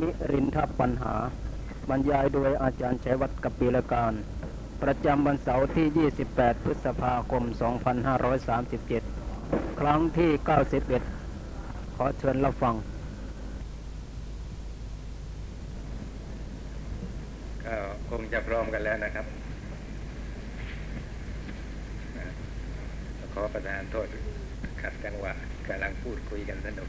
นิรินทปัญหา บรรยายโดยอาจารย์ชัยวัฒน์กปีลการ ประจำวันเสาร์ที่ 28 พฤษภาคม 2537 ครั้งที่ 91 ขอเชิญรับฟังก็คงจะพร้อมกันแล้วนะครับ ขอประทานโทษขัดจังหวะกำลังพูดคุยกันสนุก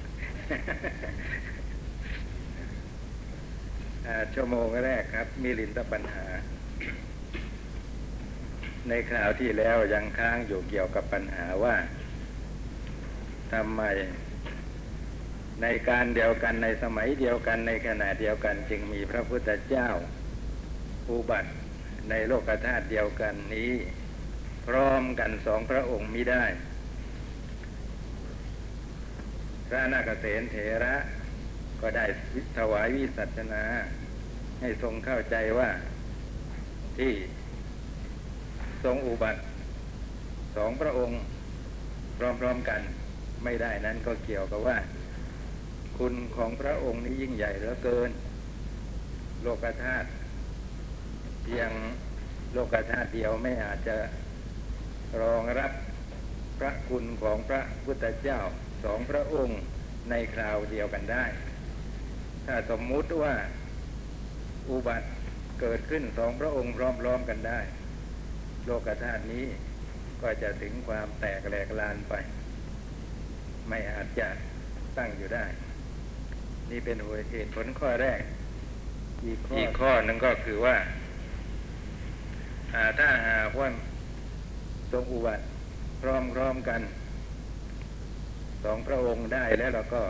ชั่วโมงแรกครับ มีลินตปัญหา ในคราวที่แล้วยังค้างอยู่เกี่ยวกับปัญหาว่าทำไม ในการเดียวกันในสมัยเดียวกันในขณะเดียวกัน จึงมีพระพุทธเจ้า อุบัติในโลกธาตุเดียวกันนี้ พร้อมกันสองพระองค์มิได้ พระนาคเษนเถระ ก็ได้ถวายวิสัชนา ให้ทรงเข้าใจว่าที่ทรงอุบัติสองพระองค์พร้อมๆกันไม่ได้นั้นก็เกี่ยวกับว่า คุณของพระองค์นี้ยิ่งใหญ่เหลือเกิน โลกธาตุเพียงโลกธาตุเดียวไม่อาจจะรองรับพระคุณของพระพุทธเจ้าสองพระองค์ในคราวเดียวกันได้ ถ้าสมมุติว่าอุบัติเกิดขึ้นสองพระองค์พร้อมๆกันได้ โลกธาตุนี้ก็จะถึงความแตกแหลกลานไป ไม่อาจจะตั้งอยู่ได้ นี่เป็นเหตุผลข้อแรก อีกข้ออีกข้อหนึ่งก็คือว่าอ่าถ้าหากว่าทรงอุบัติพร้อมๆกัน สองพระองค์ได้แล้วเราก็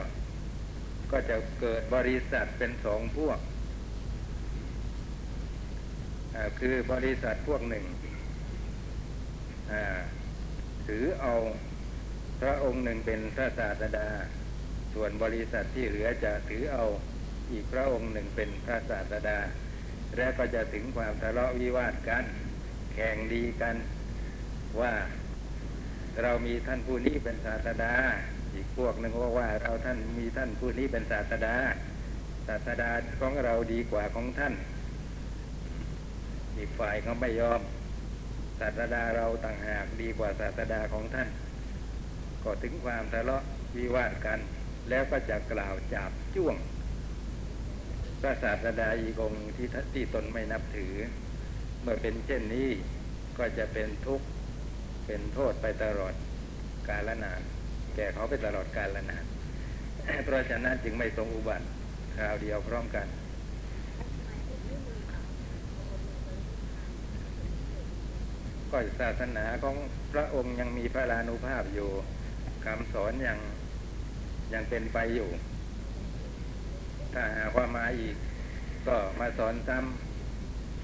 ก็จะเกิดบริษัทเป็นสองพวก คือบริษัทพวกหนึ่งถือเอาพระองค์หนึ่งเป็นพระศาสดา ส่วนบริษัทที่เหลือจะถือเอาอีกพระองค์หนึ่งเป็นพระศาสดา และก็จะถึงความทะเลาะวิวาทกัน แข่งดีกันว่าเรามีท่านผู้นี้เป็นศาสดา อีกพวกหนึ่งบอกว่าเราท่านมีท่านผู้นี้เป็นศาสดา ศาสดาของเราดีกว่าของท่าน อีกฝ่ายเขาไม่ยอม ศาสดาเราต่างหากดีกว่าศาสดาของท่าน ก็ถึงความทะเลาะวิวาทกัน แล้วก็จะกล่าวจับจ้วงพระศาสดาอีกองที่ท่านที่ตนไม่นับถือ เมื่อเป็นเช่นนี้ก็จะเป็นทุกข์เป็นโทษไปตลอดกาลนาน แก่เขาไปตลอดกาลนานะเพราะฉะนั้นจึงไม่ทรงอุบัติคราวเดียวพร้อมกัน ก็ศาสนาของพระองค์ยังมีพระลานุภาพอยู่คำสอนยังยังเป็นไปอยู่ ถ้าหากว่ามาอีก ก็มาสอนซ้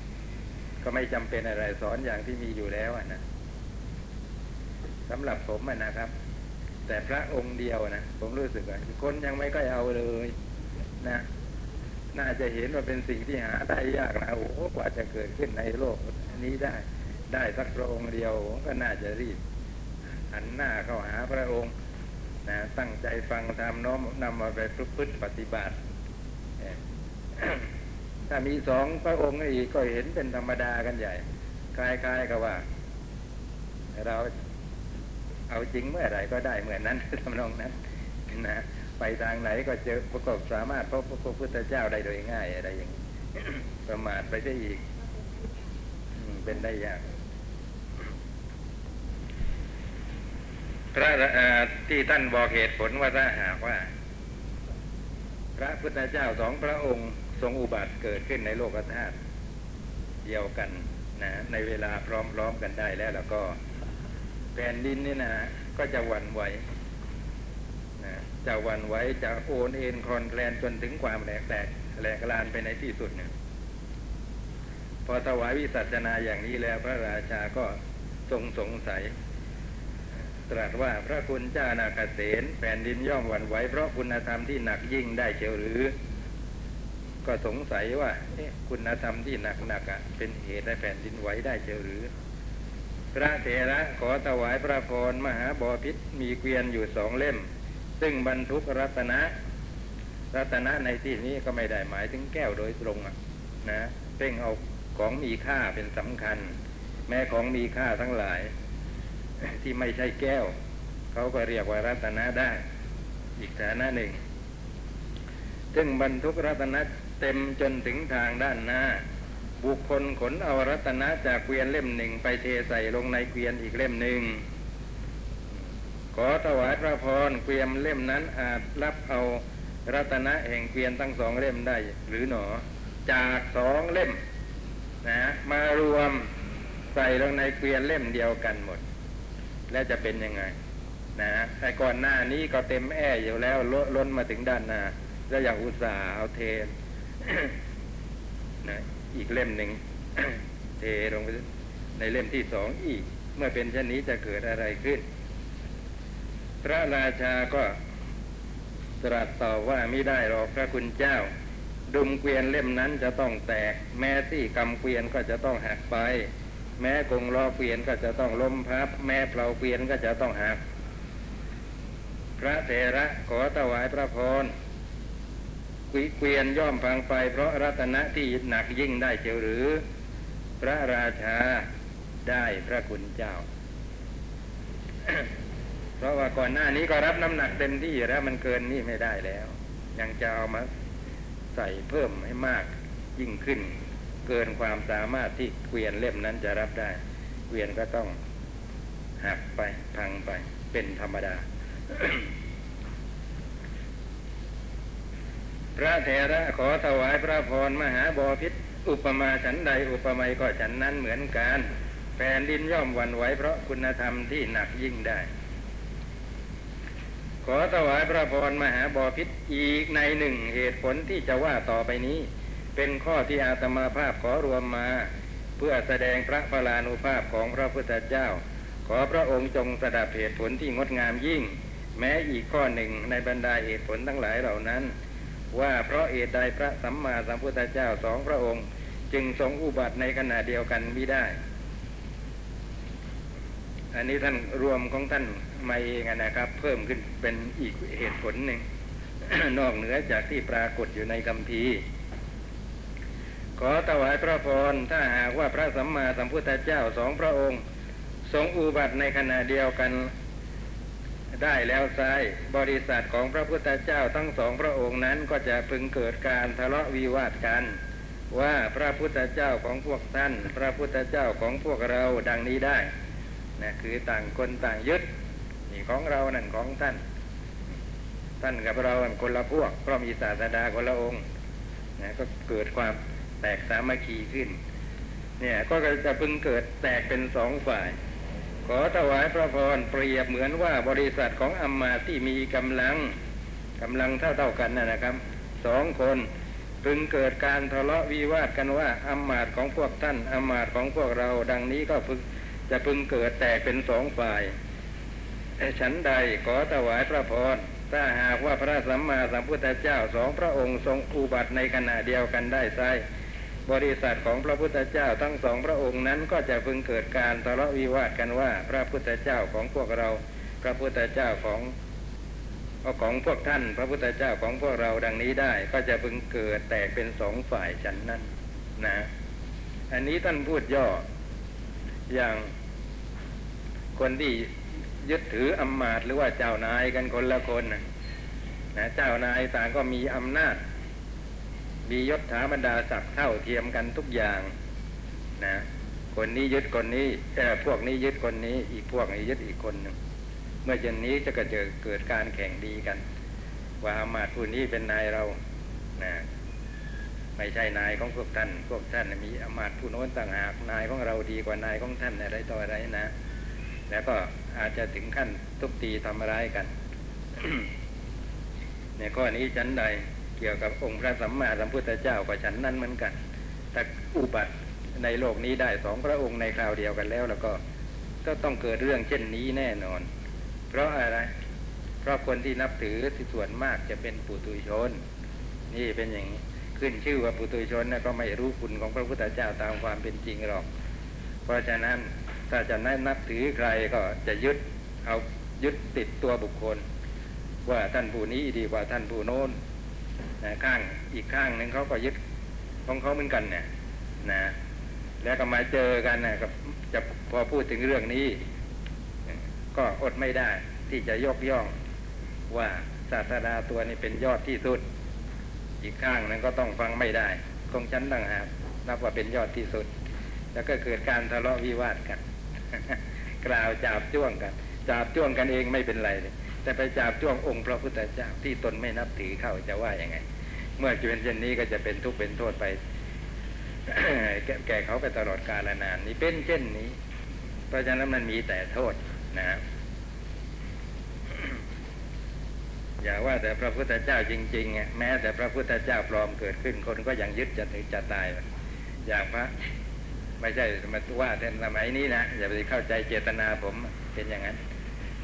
ำก็ไม่จำเป็นอะไรสอนอย่างที่มีอยู่แล้วนะสำหรับผมนะครับ แต่พระองค์เดียวนะผมรู้สึกว่าคนยังไม่ค่อยเอาเลยนะน่าจะเห็นว่าเป็นสิ่งที่หาได้ยากนะโอ้กว่าจะเกิดขึ้นในโลกนี้ได้ ได้สักพระองค์เดียวก็น่าจะรีบหันหน้าเข้าหาพระองค์นะตั้งใจฟังธรรมน้อมนำมาไปประพฤติปฏิบัติ ถ้ามีสองพระองค์อีกก็เห็นเป็นธรรมดากันใหญ่ คล้ายๆกับว่า เรา เอาจริงเมื่อไหร่ก็ได้เหมือนนั้นทำนองนั้นนะไปทางไหนก็เจอประกอบสามารถพบพระพุทธเจ้าได้โดยง่ายอะไรอย่างนี้ประมาทไปได้อีกเป็นได้ยากพระที่ท่านบอกเหตุผลว่าถ้าหากว่า พระพุทธเจ้าสองพระองค์ทรงอุบัติเกิดขึ้นในโลกธาตุเดียวกันนะในเวลาพร้อมๆกันได้แล้วแล้วก็ แผ่นดินนี่นะก็จะหวั่นไหวนะจะหวั่นไหวจะโอนเอ็นคลอนแคลนจนถึงความแหลกแตกแหลกลานไปในที่สุดเนี่ยพอถวายวิสัชนาอย่างนี้แล้วพระราชาก็ทรงสงสัย ตรัสว่าพระคุณเจ้านาคเสนแผ่นดินย่อมหวั่นไหวเพราะคุณธรรมที่หนักยิ่งได้เชียวหรือ ก็สงสัยว่าคุณธรรมที่หนักหนักเป็นเหตุให้แผ่นดินไหวได้เชียวหรือ พระเถระขอถวายพระพรมหาบอพิษมีเกวียนอยู่สองเล่ม ซึ่งบรรทุกรัตนะ รัตนะในที่นี้ก็ไม่ได้หมายถึงแก้วโดยตรงนะเพ่งเอาของมีค่าเป็นสำคัญ แม้ของมีค่าทั้งหลาย ที่ไม่ใช่แก้ว เขาก็เรียกว่ารัตนะได้ อีกฐานะหนึ่ง ซึ่งบรรทุกรัตนะเต็มจนถึงทางด้านหน้า บุคคลขนเอารัตนะจากเกวียนเล่มหนึ่งไปเทใส่ลงในเกวียนอีกเล่มหนึ่ง ขอถวายพระพรเกวียนเล่มนั้นอาจรับเอารัตนะแห่งเกวียนทั้งสองเล่มได้ หรือหนอ จากสองเล่มนะมารวมใส่ลงในเกวียนเล่มเดียวกันหมด แล้วจะเป็นยังไง นะแต่ก่อนหน้านี้ก็เต็มแอ่อยู่แล้วลล้นมาถึงด้านหน้าแล้วอย่างอุตส่าห์เอาเทนะ อีกเล่มหนึ่งเทลงไปในเล่มที่สองอีก เมื่อเป็นเช่นนี้จะเกิดอะไรขึ้น พระราชาก็ตรัสตอบว่าไม่ได้หรอกพระคุณเจ้า ดุมเกวียนเล่มนั้นจะต้องแตก แม้ที่กำเกวียนก็จะต้องหักไป แม้กงล้อเกวียนก็จะต้องล้มพับ แม้เปล่าเกวียนก็จะต้องหัก พระเถระขอถวายพระพร เกวียนย่อมพังไปเพราะรัตนะที่หนักยิ่งได้เจียวหรือ พระราชาได้พระคุณเจ้า เพราะว่าก่อนหน้านี้ก็รับน้ำหนักเต็มที่แล้วมันเกินนี่ไม่ได้แล้ว ยังจะเอามาใส่เพิ่มให้มากยิ่งขึ้น เกินความสามารถที่เกวียนเล่มนั้นจะรับได้ เกวียนก็ต้องหักไปพังไปเป็นธรรมดา พระเถระขอถวายพระพรมหาบอพิษอุปมาฉันใดอุปไมยก็ฉันนั้นเหมือนกันแผ่นดินย่อมหวันไหวเพราะคุณธรรมที่หนักยิ่งได้ ขอถวายพระพรมหาบอพิษอีกในหนึ่งเหตุผลที่จะว่าต่อไปนี้ เป็นข้อที่อาตมาภาพขอรวมมา เพื่อแสดงพระพลานุภาพของพระพุทธเจ้า ขอพระองค์จงสดับเหตุผลที่งดงามยิ่ง แม้อีกข้อหนึ่งในบรรดาเหตุผลทั้งหลายเหล่านั้น ว่าเพราะเหตุใดพระสัมมาสัมพุทธเจ้าสองพระองค์ จึงทรงอุบัติในขณะเดียวกันไม่ได้ อันนี้ท่านรวมของท่านมาเองนะครับ เพิ่มขึ้นเป็นอีกเหตุผลหนึ่ง นอกเหนือจากที่ปรากฏอยู่ในคำพีร์ขอถวายพระพรถ้าหากว่าพระสัมมาสัมพุทธเจ้าสองพระองค์ ทรงอุบัติในขณะเดียวกัน ได้แล้วไซบริษัทของพระพุทธเจ้าทั้งสองพระองค์นั้นก็จะพึงเกิดการทะเลาะวิวาทกัน ว่าพระพุทธเจ้าของพวกท่าน พระพุทธเจ้าของพวกเราดังนี้ได้นะคือต่างคนต่างยึดนี่ของเรานั่นของท่าน ท่านกับเราคนละพวกเพราะมีศาสดาคนละองค์นะก็เกิดความแตกสามัคคีขึ้น เนี่ยก็จะพึงเกิดแตกเป็นสองฝ่าย ขอถวายพระพรเปรียบเหมือนว่าบริษัทของอัมมาที่มีกำลังกำลังเท่าเท่ากันนะนะครับสองคนพึงเกิดการทะเลาะวิวาทกันว่าอัมมาตของพวกท่านอัมมาตของพวกเรา ดังนี้ก็พึงจะพึงเกิดแตกเป็นสองฝ่ายฉันใดขอถวายพระพรถ้าหากว่าพระสัมมาสัมพุทธเจ้าสองพระองค์ทรงอุบัติในขณะเดียวกันได้ไซ บริษัทของพระพุทธเจ้าทั้งสองพระองค์นั้นก็จะพึงเกิดการทะเลาะวิวาทกันว่าพระพุทธเจ้าของพวกเรา พระพุทธเจ้าของของพวกท่าน พระพุทธเจ้าของพวกเราดังนี้ได้ ก็จะพึงเกิดแตกเป็นสองฝ่ายฉันนั้นนะ อันนี้ท่านพูดย่อ อย่างคนที่ยึดถืออำมาตย์หรือว่าเจ้านายกันคนละคนนะเจ้านายต่างก็มีอำนาจ มียศถาบรรดาศักดิ์เท่าเทียมกันทุกอย่างนะคนนี้ยึดคนนี้แต่พวกนี้ยึดคนนี้ อีกพวกนี้ยึดอีกคนหนึ่งเมื่อเช่นนี้จะกระเจอเกิดการแข่งดีกัน ว่าอำมาตย์ผู้นี้เป็นนายเรานะไม่ใช่นายของพวกท่าน พวกท่านมีอำมาตย์ผู้โน้นต่างหากนายของเราดีกว่านายของท่านอะไรต่ออะไรนะ แล้วก็อาจจะถึงขั้นทุบตีทำร้ายกัน ในข้อนี้ฉันใด กี่ยวกับองค์พระสัมมาสัมพุทธเจ้าก็ฉันนั้นเหมือนกันแต่อุบัติในโลกนี้ได้สองพระองค์ในคราวเดียวกันแล้ว แล้วก็ก็ต้องเกิดเรื่องเช่นนี้แน่นอน เพราะอะไร เพราะคนที่นับถือที่ส่วนมากจะเป็นปุถุชน นี่เป็นอย่างนี้ขึ้นชื่อว่าปุถุชนนะก็ไม่รู้คุณของพระพุทธเจ้าตามความเป็นจริงหรอก เพราะฉะนั้นถ้าจะนับถือใครก็จะยึดเอายึดติดตัวบุคคล ว่าท่านผู้นี้ดีกว่าท่านผู้โน้น นะข้างอีกข้างหนึ่งเขาก็ยึดของเขาเหมือนกันเนี่ยนะ แล้วก็มาเจอกันนะกับจะพอพูดถึงเรื่องนี้ ก็อดไม่ได้ที่จะยกย่องว่าศาสดาตัวนี้เป็นยอดที่สุด อีกข้างนั้นก็ต้องฟังไม่ได้ของฉันต่างหากนับว่าเป็นยอดที่สุด แล้วก็เกิดการทะเลาะวิวาทกัน กล่าวจาบจ้วงกัน จาบจ้วงกันเองไม่เป็นไรเลยแต่ไปจาบจ้วงองค์พระพุทธเจ้าที่ตนไม่นับถือเข้าจะว่าอยังไง เมื่อจะเป็นเช่นนี้ก็จะเป็นทุกข์เป็นโทษไป แก่เขาไปตลอดกาลนานนี่เป็นเช่นนี้ เพราะฉะนั้นมันมีแต่โทษนะอย่าว่าแต่พระพุทธเจ้าจริงๆอะแม้แต่พระพุทธเจ้าปลอมเกิดขึ้นคนก็ยังยึดจะถึงจะตายอย่างพระไม่ใช่มาว่าแต่สมัยนี้นะอย่าไปเข้าใจเจตนาผมเป็นอย่างนั้น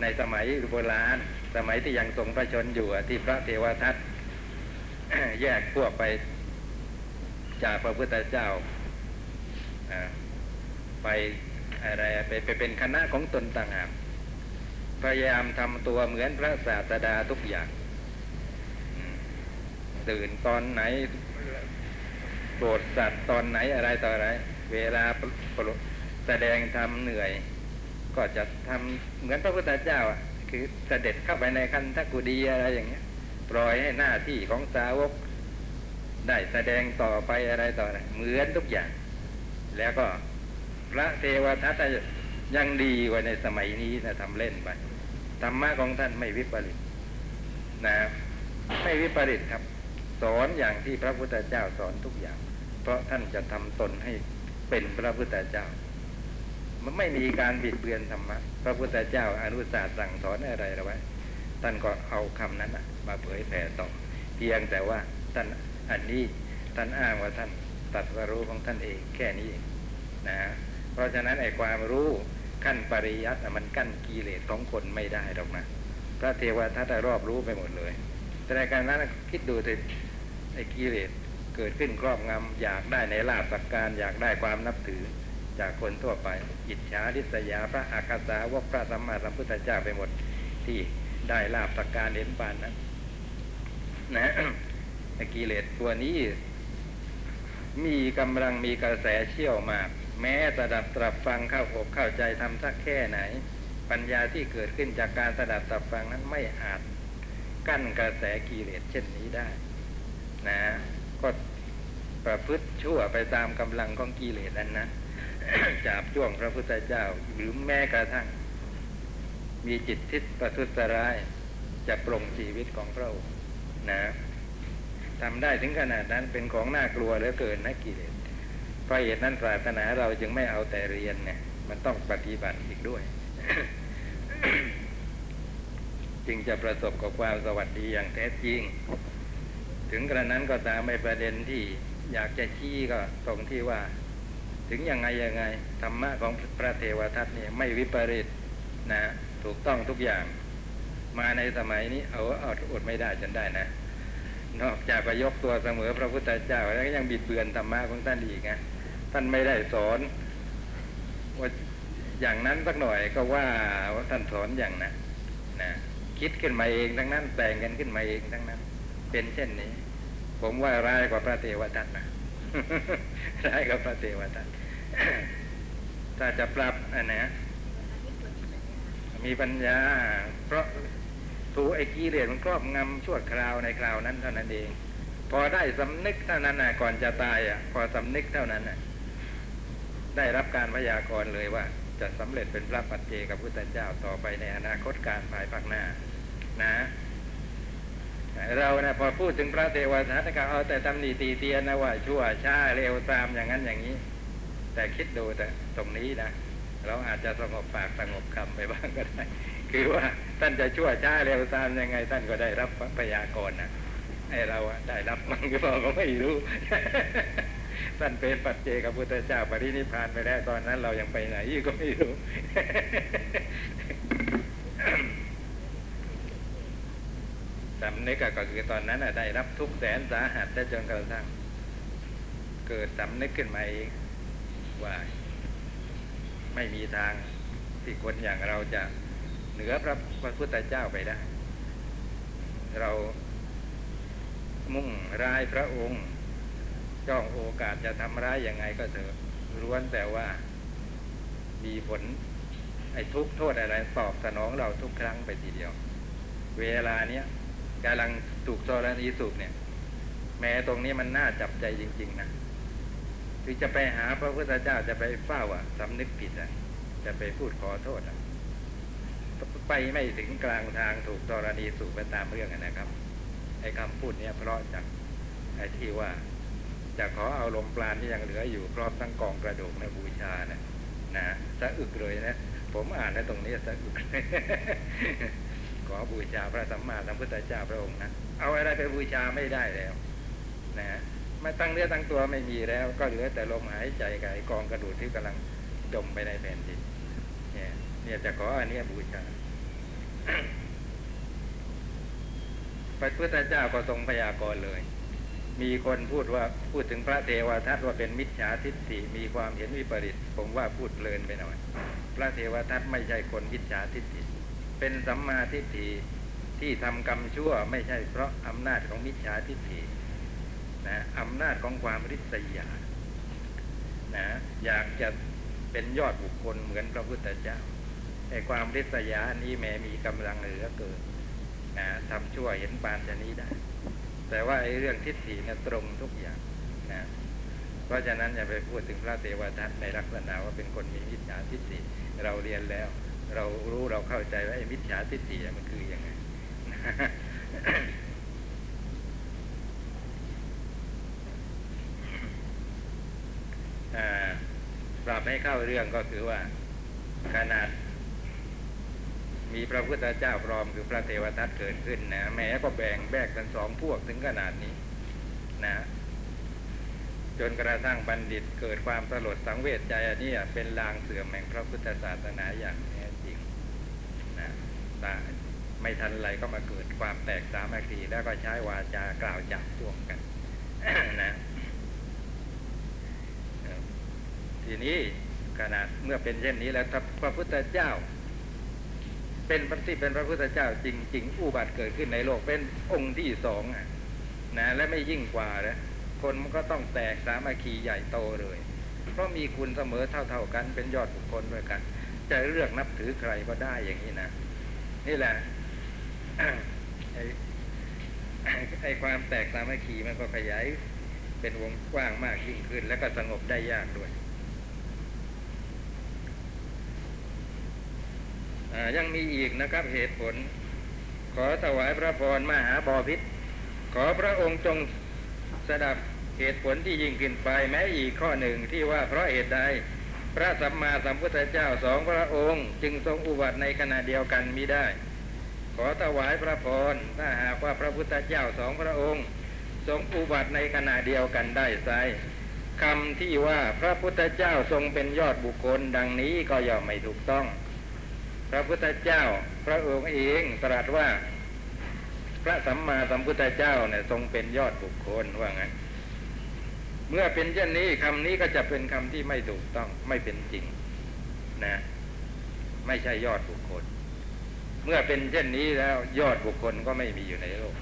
ในสมัยโบราณสมัยที่ยังทรงพระชนอยู่ที่พระเทวทัต แยกพวกไปจากพระพุทธเจ้าไปอะไรไปไปเป็นคณะของตนต่างหากพยายามทำตัวเหมือนพระศาสดาทุกอย่างตื่นตอนไหนโปรดสัตว์ตอนไหนอะไรต่ออะไร เวลาแสดงธรรมเหนื่อย ก็จะทำเหมือนพระพุทธเจ้าอะคือเสด็จเข้าไปในคันธกุดีอะไรอย่างเงี้ย ปล่อยให้หน้าที่ของสาวก ได้แสดงต่อไปอะไรต่ออะเหมือนทุกอย่าง แล้วก็พระเทวทัตยังดีกว่าในสมัยนี้นะทำเล่นไปธรรมะของท่านไม่วิปริตนะไม่วิปริตครับ สอนอย่างที่พระพุทธเจ้าสอนทุกอย่าง เพราะท่านจะทำตนให้เป็นพระพุทธเจ้า มันไม่มีการบิดเบือนธรรมะ พระพุทธเจ้าอนุสาสสั่งสอนอะไรเราไว้ท่านก็เอาคำนั้นน่ะ มาเผยแผ่ต่อ เพียงแต่ว่าท่านอันนี้ท่านอ้างว่าท่านตัดวรู้ของท่านเองแค่นี้เองนะเพราะฉะนั้นไอ้ความรู้ขั้นปริยัติมันกั้นกิเลสของคนไม่ได้หรอกนะพระเทวทัตรอบรู้ไปหมดเลย แต่ในการนั้นคิดดูสิไอ้กิเลสเกิดขึ้นครอบงำอยากได้ในลาบสักการ อยากได้ความนับถือจากคนทั่วไป อิจฉาริษยาพระอาคาสาวกพระสัมมาสัมพุทธเจ้าไปหมดที่ได้ลาบสักการเห็นปานนั้น นะกิเลสตัวนี้ มีกำลังมีกระแสเชี่ยวมาก แม้สดับตรับฟังเข้าอกเข้าใจทำสักแค่ไหน ปัญญาที่เกิดขึ้นจากการสดับตรับฟังนั้นไม่อาจ กั้นกระแสกิเลสเช่นนี้ได้ นะ ก็ประพฤติชั่วไปตามกำลังของกิเลสนั้นนะจับจ้วงพระพุทธเจ้าหรือแม้กระทั่ง มีจิตทิศประทุษร้ายจะปรงชีวิตของพระองค์ นะทำได้ถึงขนาดนั้นเป็นของน่ากลัวเหลือเกินนะกิเลสเพราะเหตุนั้นปรารถนาเราจึงไม่เอาแต่เรียนเนี่ย มันต้องปฏิบัติอีกด้วย จึงจะประสบกับความสวัสดีอย่างแท้จริง ถึงกระนั้นก็ตามไม่ประเด็นที่อยากจะชี้ก็ตรงที่ว่า ถึงยังไงยังไงธรรมะของพระเทวทัตเนี่ยไม่วิปริตนะ ถูกต้องทุกอย่าง มาในสมัยนี้เอาเอาอดไม่ได้จนได้นะ นอกจากไปยกตัวเสมอพระพุทธเจ้าแล้วก็ยังบิดเบือนธรรมะของท่านอีกนะท่านไม่ได้สอนว่าอย่างนั้นสักหน่อยก็ว่าว่าท่านสอนอย่างนั้นนะคิดขึ้นมาเองทั้งนั้นแต่งกันขึ้นมาเองทั้งนั้น เป็นเช่นนี้ ผมว่าร้ายกว่าพระเทวทัตนะร้ายกว่าพระเทวทัตถ้าจะปรับอันนี้มีปัญญา เพราะ ถูไอ้กิเลสมันครอบงำชั่วคราวในคราวนั้นเท่านั้นเอง พอได้สำนึกเท่านั้นนะก่อนจะตายอะ พอสำนึกเท่านั้นน่ะได้รับการพยากรณ์เลยว่า จะสำเร็จเป็นพระปัจเจกับพุทธเจ้าต่อไปในอนาคตการภายภาคหน้า นะเรานะพอพูดถึงพระเทวทัตก็เอาแต่ตำหนิตีเตียนนะว่าชั่วช้าเร็วตามอย่างนั้นอย่างนี้ แต่คิดดูแต่ตรงนี้นะ เราอาจจะสงบปากสงบคำไปบ้างก็ได้ คือว่าท่านจะชั่วช้าเร็วตามยังไง ท่านก็ได้รับพยากรณ์นะไอเราได้รับมั้งก็บอกก็ไม่รู้ ท่านเป็นปัจเจกพุทธเจ้าปรินิพานไปแล้วตอนนั้น เรายังไปไหนก็ไม่รู้ สำนึกก็คือตอนนั้นได้รับทุกแสนสาหัสได้จนกระทั่งเกิดสำนึกขึ้นมาเองว่า ไม่มีทางที่คนอย่างเราจะเหนือพระพระพุทธเจ้าไปได้ เรามุ่งร้ายพระองค์จ้องโอกาสจะทำร้ายยังไงก็เถอะล้วนแต่ว่า มีผลไอ้ทุกโทษอะไรตอบสนองเราทุกครั้งไปทีเดียว เวลาเนี้ยกำลังถูกโซรณีสูบเนี่ย แม้ตรงนี้มันน่าจับใจจริง ๆ นะ คือจะไปหาพระพุทธเจ้าจะไปเฝ้าอะสำนึกผิดอะ จะไปพูดขอโทษอะ ไปไม่ถึงกลางทางถูกธรณีสูบไปตามเรื่องนะครับไอ้คำพูดเนี้ยเพราะจากไอ้ที่ว่า จะขอเอาลมปราณที่ยังเหลืออยู่พร้อมทั้งกองกระดูกในบูชานะนะสะอึกเลยนะผมอ่านในตรงนี้สะอึกขอบูชาพระสัมมาสัมพุทธเจ้าพระองค์นะเอาอะไรไปบูชาไม่ได้แล้ว นะ ไม่ตั้งเนื้อตั้งตัวไม่มีแล้ว ก็เหลือแต่ลมหายใจกับไอกองกระดูกที่กำลังจมไปในแผ่นดินเนี่ยเนี่ยจะขออันนี้บูชาพระพุทธเจ้าก็ทรงพยากรณ์เลย มีคนพูดว่าพูดถึงพระเทวทัตว่าเป็นมิจฉาทิฏฐิมีความเห็นวิปริตผมว่าพูดเพลินไปหน่อย พระเทวทัตไม่ใช่คนมิจฉาทิฏฐิ เป็นสัมมาทิฏฐิที่ทำกรรมชั่วไม่ใช่เพราะอำนาจของมิจฉาทิฏฐิ นะอำนาจของความริษยานะอยากจะเป็นยอดบุคคลเหมือนพระพุทธเจ้าไอ้ความริษยานี้แม้มีกำลังเหลือเกินนะทำชั่วเห็นปานชะนี้ได้ แต่ว่าไอ้เรื่องทิฏฐิเนี่ยตรงทุกอย่างนะเพราะฉะนั้นอย่าไปพูดถึงพระเทวทัตในลักษณะว่าเป็นคนมีมิจฉาทิฏฐิเราเรียนแล้ว เรารู้เราเข้าใจว่าไอ้มิจฉาทิฏฐิมันคือยังไง อ่าปรับ ให้เข้าเรื่องก็คือว่าขนาด มีพระพุทธเจ้าพร้อมคือพระเทวทัตเกิดขึ้นนะแม้ก็แบ่งแบกกันสองพวกถึงขนาดนี้นะจนกระทั่งบัณฑิตเกิดความสลดสังเวชใจอันนี้เป็นลางเสื่อมแห่งพระพุทธศาสนาอย่างแท้จริงนะตาไม่ทันไรก็มาเกิดความแตกสามัคคีแล้วก็ใช้วาจากล่าวจับพวกกันนะ ทีนี้ขนาดเมื่อเป็นเช่นนี้แล้วถ้าพระพุทธเจ้า เป็นพระที่เป็นพระพุทธเจ้าจริง ๆ อุบัติเกิดขึ้นในโลกเป็นองค์ที่สองนะและไม่ยิ่งกว่านะคนมันก็ต้องแตกสามัคคีใหญ่โตเลย เพราะมีคุณเสมอเท่า ๆกันเป็นยอดบุคคลด้วยกัน จะเลือกนับถือใครก็ได้อย่างนี้นะนี่แหละไอ้ไอ้ความแตกสามัคคีมันก็ขยายเป็นวงกว้างมากยิ่งขึ้น แล้วก็สงบได้ยากด้วย ยังมีอีกนะครับเหตุผล ขอถวายพระพรมหาบอพิษขอพระองค์จงสดับเหตุผลที่ยิ่งขึ้นไปแม้อีกข้อหนึ่งที่ว่าเพราะเหตุใดพระสัมมาสัมพุทธเจ้าสองพระองค์ จึงทรงอุบัติในขณะเดียวกันมิได้ ขอถวายพระพรถ้าหากว่าพระพุทธเจ้าสองพระองค์ ทรงอุบัติในขณะเดียวกันได้ไซคำที่ว่าพระพุทธเจ้าทรงเป็นยอดบุคคล ดังนี้ก็ย่อมไม่ถูกต้อง พระพุทธเจ้า พระองค์เองตรัสว่า พระสัมมาสัมพุทธเจ้าเนี่ยทรงเป็นยอดบุคคลว่างั้นเมื่อเป็นเช่นนี้คำนี้ก็จะเป็นคำที่ไม่ถูกต้องไม่เป็นจริงนะ ไม่ใช่ยอดบุคคล เมื่อเป็นเช่นนี้แล้วยอดบุคคลก็ไม่มีอยู่ในโลก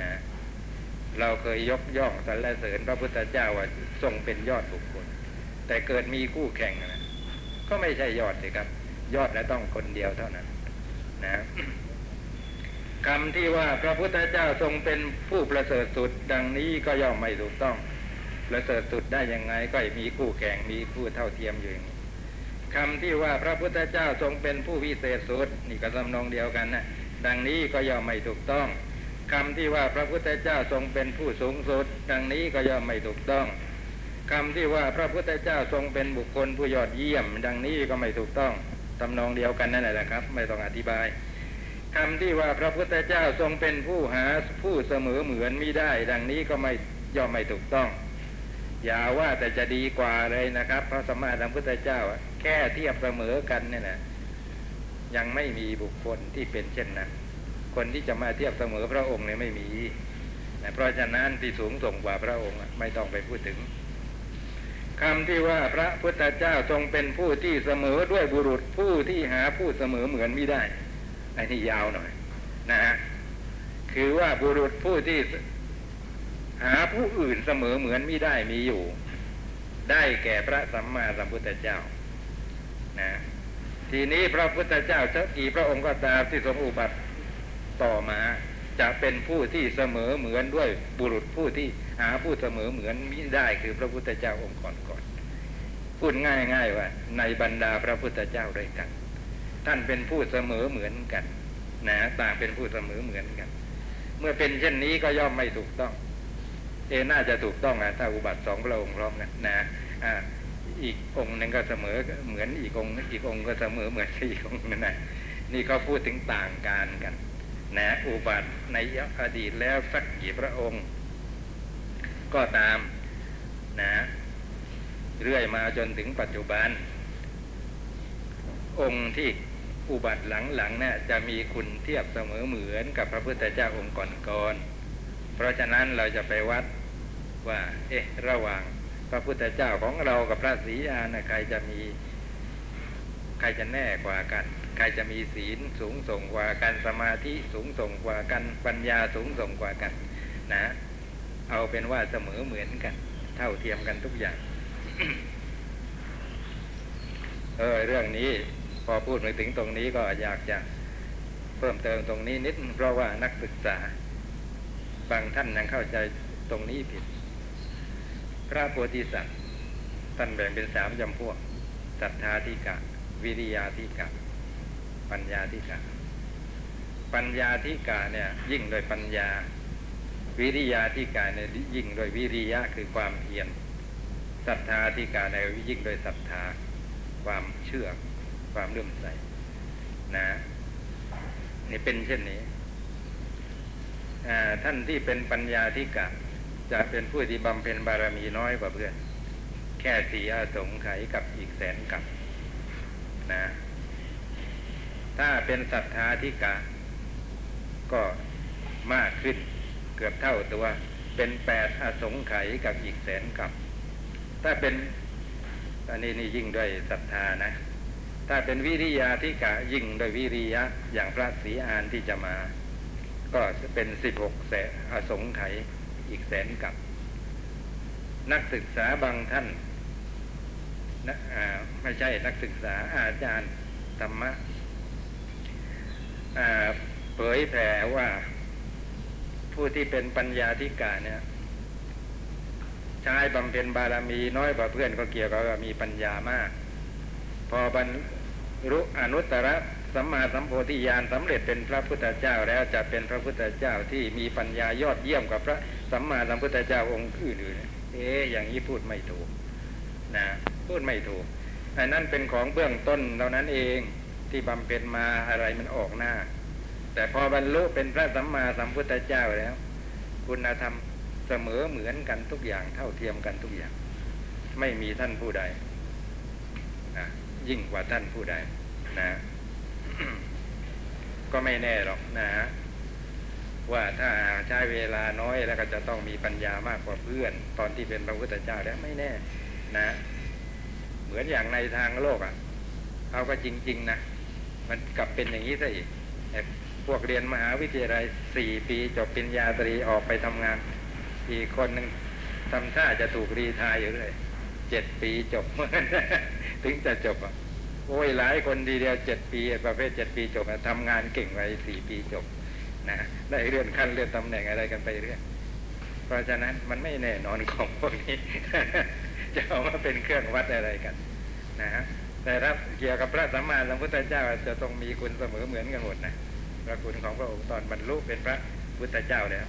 นะเราเคยยกย่องสรรเสริญพระพุทธเจ้าว่าทรงเป็นยอดบุคคล แต่เกิดมีคู่แข่งนะก็ไม่ใช่ยอดสิครับ ยอดและต้องคนเดียวเท่านั้น นะคำที่ว่าพระพุทธเจ้าทรงเป็นผู้ประเสริฐสุด ดังนี้ก็ย่อมไม่ถูกต้อง ประเสริฐสุดได้ยังไงก็มีคู่แข่งมีผู้เท่าเทียมอยู่อย่างนี้คำที่ว่าพระพุทธเจ้าทรงเป็นผู้วิเศษสุดนี่ก็สำนองเดียวกันนะดังนี้ก็ย่อมไม่ถูกต้องคำที่ว่าพระพุทธเจ้าทรงเป็นผู้สูงสุด ดังนี้ก็ย่อมไม่ถูกต้องคำที่ว่าพระพุทธเจ้าทรงเป็นบุคคลผู้ยอดเยี่ยม ดังนี้ก็ไม่ถูกต้อง ตำนองเดียวกันนั่นแหละครับ ไม่ต้องอธิบายคำที่ว่าพระพุทธเจ้าทรงเป็นผู้หาผู้เสมอเหมือนมิได้ ดังนี้ก็ไม่ย่อมไม่ถูกต้อง อย่าว่าแต่จะดีกว่าเลยนะครับ พระสมมาสัมพุทธเจ้าแค่เทียบเสมอกันเนี่ยนะยังไม่มีบุคคลที่เป็นเช่นนั้นคนที่จะมาเทียบเสมอพระองค์เนี่ยไม่มีนะเพราะฉะนั้นที่สูงส่งกว่าพระองค์ไม่ต้องไปพูดถึง คำที่ว่าพระพุทธเจ้าทรงเป็นผู้ที่เสมอด้วยบุรุษผู้ที่หาผู้เสมอเหมือนมิได้ไอ้นี่ยาวหน่อยนะฮะคือว่าบุรุษผู้ที่หาผู้อื่นเสมอเหมือนมิได้มีอยู่ ได้แก่พระสัมมาสัมพุทธเจ้านะทีนี้พระพุทธเจ้าเจ้ากี่พระองค์ก็ตามที่ทรงอุบัติต่อมา จะเป็นผู้ที่เสมอเหมือนด้วยบุรุษผู้ที่ หาผู้เสมอเหมือนมิได้คือพระพุทธเจ้าองค์ก่อนๆพูดง่ายๆว่า ในบรรดาพระพุทธเจ้าด้วยกัน ท่านเป็นผู้เสมอเหมือนกันนะต่างเป็นผู้เสมอเหมือนกัน เมื่อเป็นเช่นนี้ก็ย่อมไม่ถูกต้อง เอน่าจะถูกต้องนะถ้าอุบัติสองพระองค์พร้อมกันนะอ่าอีกองค์หนึ่งก็เสมอเหมือนอีกองค์อีกองค์ก็เสมอเหมือนอีกองค์นั่นนะนี่เขาพูดถึงต่างการกัน นะ อุบัติในอดีตแล้วสักกี่พระองค์ ก็ตามนะเรื่อยมาจนถึงปัจจุบัน องค์ที่อุบัติหลังๆเนี่ยจะมีคุณเทียบเสมอเหมือนกับพระพุทธเจ้าองค์ก่อนๆเพราะฉะนั้นเราจะไปวัดว่า เอ๊ะ ระหว่างพระพุทธเจ้าของเรากับพระศรีอานะใครจะมี ใครจะแน่กว่ากัน ใครจะมีศีลสูงส่งกว่ากันสมาธิสูงส่งกว่ากันปัญญาสูงส่งกว่ากัน นะ เอาเป็นว่าเสมอเหมือนกัน เท่าเทียมกันทุกอย่าง เออเรื่องนี้พอพูดมาถึงตรงนี้ก็อยากจะเพิ่มเติมตรงนี้นิด เพราะว่านักศึกษา บางท่านยังเข้าใจตรงนี้ผิด พระโพธิสัตว์ท่านแบ่งเป็นสามจำพวกศรัทธาธิกะ วิริยาธิกะ ปัญญาธิกะ ปัญญาธิกะเนี่ย ยิ่งโดยปัญญา วิริยาธิกะเนี่ยยิ่งโดยวิริยะคือความเพียรศรัทธาธิกะเนี่ยยิ่งโดยศรัทธา ความเชื่อ ความเลื่อมใสนะนี่เป็นเช่นนี้ท่านที่เป็นปัญญาธิกะจะเป็นผู้ที่บำเพ็ญบารมีน้อยกว่าเพื่อน แค่สี่อาสงไขยกับอีกแสนกับนะถ้าเป็นศรัทธาธิกะก็มากขึ้น เกือบเท่าตัว เป็นแปดอาสงไขยกับอีกแสนกับ ถ้าเป็นอันนี้นี่ยิ่งด้วยศรัทธานะ ถ้าเป็นวิริยาธิกะยิ่งโดยวิริยะ อย่างพระศรีอานที่จะมา ก็เป็นสิบหกแสนอสงไขยอีกแสนกับ นักศึกษาบางท่านนะไม่ใช่นักศึกษาอาจารย์ธรรมะเผยแผ่ว่า ผู้ที่เป็นปัญญาธิกาเนี่ยใช้บำเพ็ญบารมีน้อยกว่าเพื่อนก็เกี่ยวกับมีปัญญามาก พอบรรลุอนุตตรสัมมาสัมโพธิญาณสำเร็จเป็นพระพุทธเจ้าแล้วจะเป็นพระพุทธเจ้าที่มีปัญญายอดเยี่ยมกว่าพระสัมมาสัมพุทธเจ้าองค์อื่นๆเอ๊ะอย่างนี้พูดไม่ถูกนะพูดไม่ถูกอันนั้นเป็นของเบื้องต้นเท่านั้นเองที่บำเพ็ญมาอะไรมันออกหน้า แต่พอบรรลุเป็นพระสัมมาสัมพุทธเจ้าแล้ว คุณธรรมเสมอเหมือนกันทุกอย่างเท่าเทียมกันทุกอย่าง ไม่มีท่านผู้ใดนะยิ่งกว่าท่านผู้ใดนะ ก็ไม่แน่หรอกนะว่าถ้าใช้เวลาน้อยแล้วก็จะต้องมีปัญญามากกว่าเพื่อน ตอนที่เป็นพระพุทธเจ้าแล้วไม่แน่นะ เหมือนอย่างในทางโลกอะ่ะ เอาก็จริง ๆ นะ มันกลับเป็นอย่างนี้ซะอีก พวกเรียนมหาวิทยาลัยสี่ปีจบปริญญาตรีออกไปทำงาน อีกคนหนึ่งทำท่าจะถูกรีทายอยู่เลยเจ็ดปีจบถึงจะจบอะโอ้ยหลายคนดีเดียวเจ็ดปีประเภทเจ็ดปีจบทำงานเก่งไว้สี่ปีจบนะได้เลื่อนขั้นเลื่อนตำแหน่งอะไรกันไปเรื่อยเพราะฉะนั้นมันไม่แน่นอนของพวกนี้ จะเอามาเป็นเครื่องวัดอะไรกัน นะฮะแต่รับเกี่ยวกับพระสัมมาสัมพุทธเจ้าจะต้องมีคุณเสมอเหมือนกันหมดนะ พระคุณของพระองค์ตอนบรรลุเป็นพระพุทธเจ้าแล้ว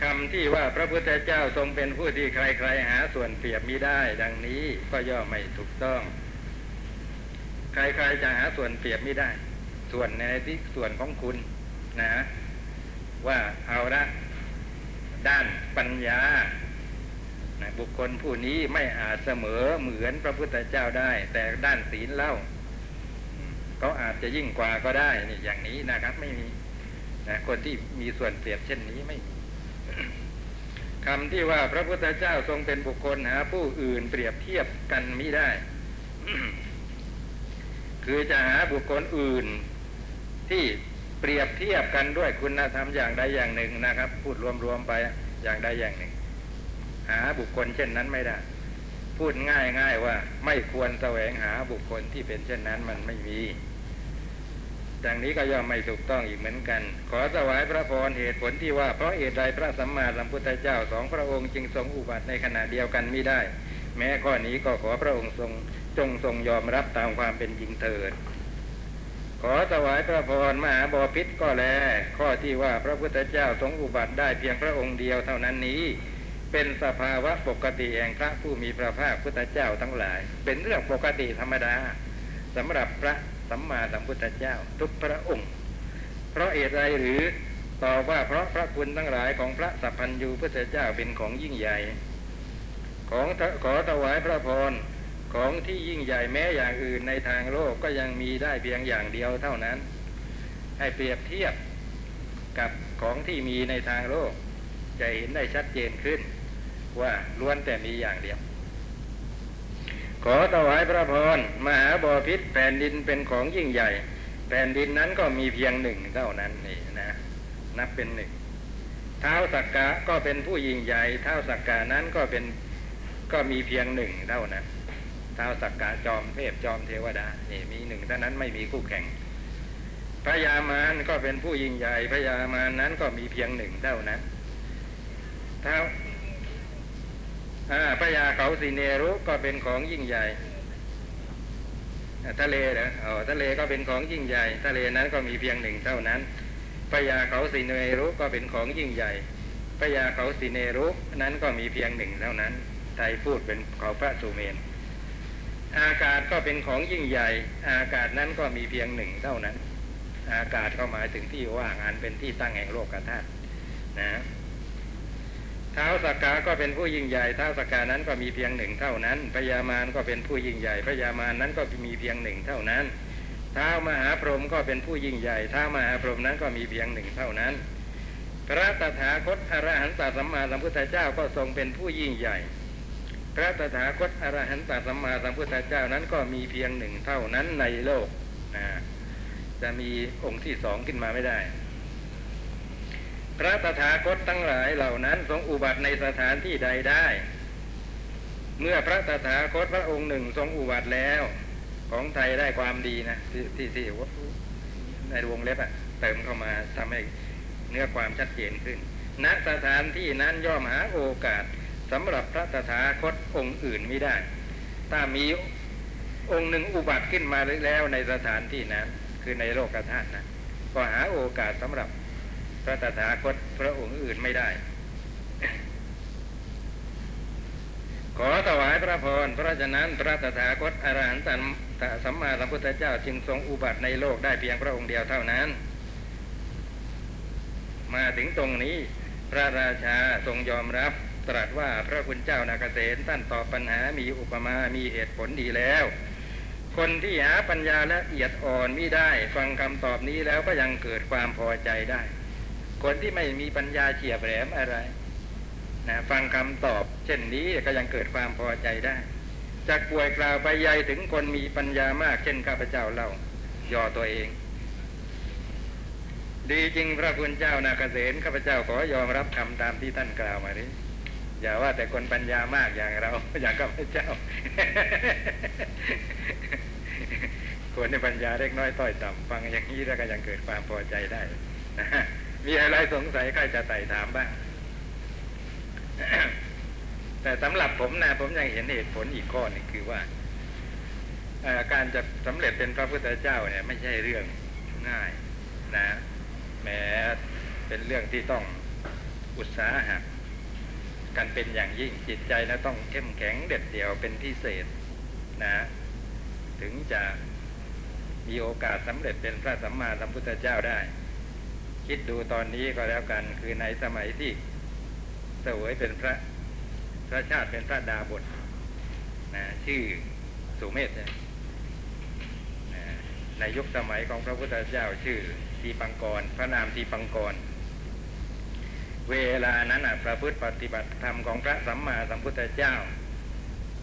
คำที่ว่าพระพุทธเจ้าทรงเป็นผู้ที่ใครๆหาส่วนเปรียบมิได้ ดังนี้ก็ย่อไม่ถูกต้อง ใครๆจะหาส่วนเปรียบไม่ได้ ส่วนในที่ส่วนของคุณนะ ว่าเอาละด้านปัญญานะบุคคลผู้นี้ไม่อาจเสมอเหมือนพระพุทธเจ้าได้ แต่ด้านศีลเล่า เขาอาจจะยิ่งกว่าก็ได้นี่อย่างนี้นะครับ ไม่มีนะคนที่มีส่วนเปรียบเช่นนี้ไม่มีคำที่ว่าพระพุทธเจ้าทรงเป็นบุคคลหาผู้อื่นเปรียบเทียบกันไม่ได้ คือจะหาบุคคลอื่นที่เปรียบเทียบกันด้วยคุณธรรมอย่างใดอย่างหนึ่งนะครับ พูดรวมๆไปอย่างใดอย่างหนึ่ง หาบุคคลเช่นนั้นไม่ได้ พูดง่ายๆว่าไม่ควรแสวงหาบุคคลที่เป็นเช่นนั้นมันไม่มี ดังนี้ก็ย่อมไม่ถูกต้องอีกเหมือนกัน ขอถวายพระพรเหตุผลที่ว่าเพราะเหตุใดพระสัมมาสัมพุทธเจ้าสองพระองค์จึงทรงอุบัติในขณะเดียวกันไม่ได้ แม้ข้อนี้ก็ขอพระองค์ทรงจงทรงยอมรับตามความเป็นจริงเถิด ขอถวายพระพรมหาบอพิษก็แล ข้อที่ว่าพระพุทธเจ้าทรงอุบัติได้เพียงพระองค์เดียวเท่านั้นนี้ เป็นสภาวะปกติแห่งพระผู้มีพระภาคพุทธเจ้าทั้งหลาย เป็นเรื่องปกติธรรมดาสำหรับพระ สัมมาสัมพุทธเจ้า ทุกพระองค์ เพราะเหตุใดหรือตอบว่าเพราะพระคุณทั้งหลายของพระสัพพัญญูพุทธเจ้าเป็นของยิ่งใหญ่ ของขอถวายพระพรของที่ยิ่งใหญ่แม้อย่างอื่นในทางโลกก็ยังมีได้เพียงอย่างเดียวเท่านั้น ให้เปรียบเทียบกับของที่มีในทางโลก จะเห็นได้ชัดเจนขึ้น ว่าล้วนแต่มีอย่างเดียว ขอถวายพระพรมหาบอพิษแผ่นดินเป็นของยิ่งใหญ่ แผ่นดินนั้นก็มีเพียงหนึ่งเท่านั้นนี่นะนับเป็นหนึ่งเท้าสักกะก็เป็นผู้ยิ่งใหญ่เท้าสักกะนั้นก็เป็นก็มีเพียงหนึ่งเท่านั้นเท้าสักกะจอมเทพจอมเทวดานี่มีหนึ่งเท่านั้นไม่มีคู่แข่งพระยามารก็เป็นผู้ยิ่งใหญ่พระยามารนั้นก็มีเพียงหนึ่งเท่านั้นเท้า พระยาเขาสีเนรุก็เป็นของยิ่งใหญ่ทะเลเหรออ๋อทะเลก็เป็นของยิ่งใหญ่ ทะเลนั้นก็มีเพียงหนึ่งเท่านั้นพระยาเขาสีเนรุก็เป็นของยิ่งใหญ่พระยาเขาสีเนรุนั้นก็มีเพียงหนึ่งเท่านั้นไทยพูดเป็นเขาพระสุเมน อากาศก็เป็นของยิ่งใหญ่ อากาศนั้นก็มีเพียงหนึ่งเท่านั้น อากาศก็หมายถึงที่ว่างอันเป็นที่ตั้งแห่งโลกธาตุนะ ท้าสักกาก็เป็นผู้ยิ่งใหญ่เท้าสักกานั้นก็มีเพียงหนึ่งเท่านั้นพญามารก็เป็นผู้ยิ่งใหญ่พญามารนั้นก็มีเพียงหนึ่งเท่านั้นเท้ามหาพรหมก็เป็นผู้ยิ่งใหญ่เท้ามหาพรหมนั้นก็มีเพียงหนึ่งเท่านั้น พระตถาคตอรหันตสัมมาสัมพุทธเจ้าก็ทรงเป็นผู้ยิ่งใหญ่ พระตถาคตอรหันตสัมมาสัมพุทธเจ้านั้นก็มีเพียงหนึ่งเท่านั้นในโลกนะจะมีองค์ที่สองขึ้นมาไม่ได้ พระตถาคตทั้งหลายเหล่านั้นทรงอุบัติในสถานที่ใดได้ เมื่อพระตถาคตพระองค์หนึ่งทรงอุบัติแล้ว ของไทยได้ความดีนะที่ที่ที่ในวงเล็บอะเติมเข้ามาทำให้เนื้อความชัดเจนขึ้นณสถานที่นั้นย่อมหาโอกาสสำหรับพระตถาคตองค์อื่นไม่ได้ ถ้ามีองค์หนึ่งอุบัติขึ้นมาแล้วในสถานที่นั้น คือในโลกธาตุนะก็หาโอกาสสำหรับ ระตถาคตพระองค์อื่นไม่ได้ ขอถวายพระพรเพราะฉะนั้นพระตถาคตอรหันตสัมมาสัมพุทธเจ้าจึงทรงอุบัติในโลกได้เพียงพระองค์เดียวเท่านั้น มาถึงตรงนี้พระราชาทรงยอมรับตรัสว่าพระคุณเจ้านาเกษตท่านตอบปัญหามีอุปมา มีเหตุผลดีแล้ว คนที่หาปัญญาละเอียดอ่อนมิได้ ฟังคำตอบนี้แล้วก็ยังเกิดความพอใจได้ คนที่ไม่มีปัญญาเฉียบแหลมอะไรนะฟังคำตอบ เช่นนี้ก็ยังเกิดความพอใจได้จากป่วยกล่าวไปใหญ่ถึงคนมีปัญญามาก เช่นข้าพเจ้าเล่าย่อตัวเอง ดีจริงพระคุณเจ้านาเกษตข้าพเจ้าขอยอมรับคำตามที่ท่านกล่าวมาดิอย่าว่าแต่คนปัญญามากอย่างเรา อย่างข้าพเจ้า คนในปัญญาเล็กน้อยต้อยต่ำฟังอย่างนี้แล้วก็ยังเกิดความพอใจได้นะ มีอะไรสงสัยใครจะไต่ถามบ้าง แต่สำหรับผมนะผมยังเห็นเหตุผลอีกข้อนึงคือว่าการจะสำเร็จเป็นพระพุทธเจ้าเนี่ย ไม่ใช่เรื่องง่ายนะแม้เป็นเรื่องที่ต้องอุตสาหะกันเป็นอย่างยิ่งจิตใจนะต้องเข้มแข็งเด็ดเดี่ยวเป็นพิเศษนะ ถึงจะมีโอกาสสำเร็จเป็นพระสัมมาสัมพุทธเจ้าได้ คิดดูตอนนี้ก็แล้วกัน คือในสมัยที่เสวยเป็นพระพระชาติเป็นพระดาบทนะชื่อสุเมธนะในยุคสมัยของพระพุทธเจ้าชื่อทีปังกร พระนามทีปังกร เวลานั้นพระพุทธปฏิบัติธรรมของพระสัมมาสัมพุทธเจ้า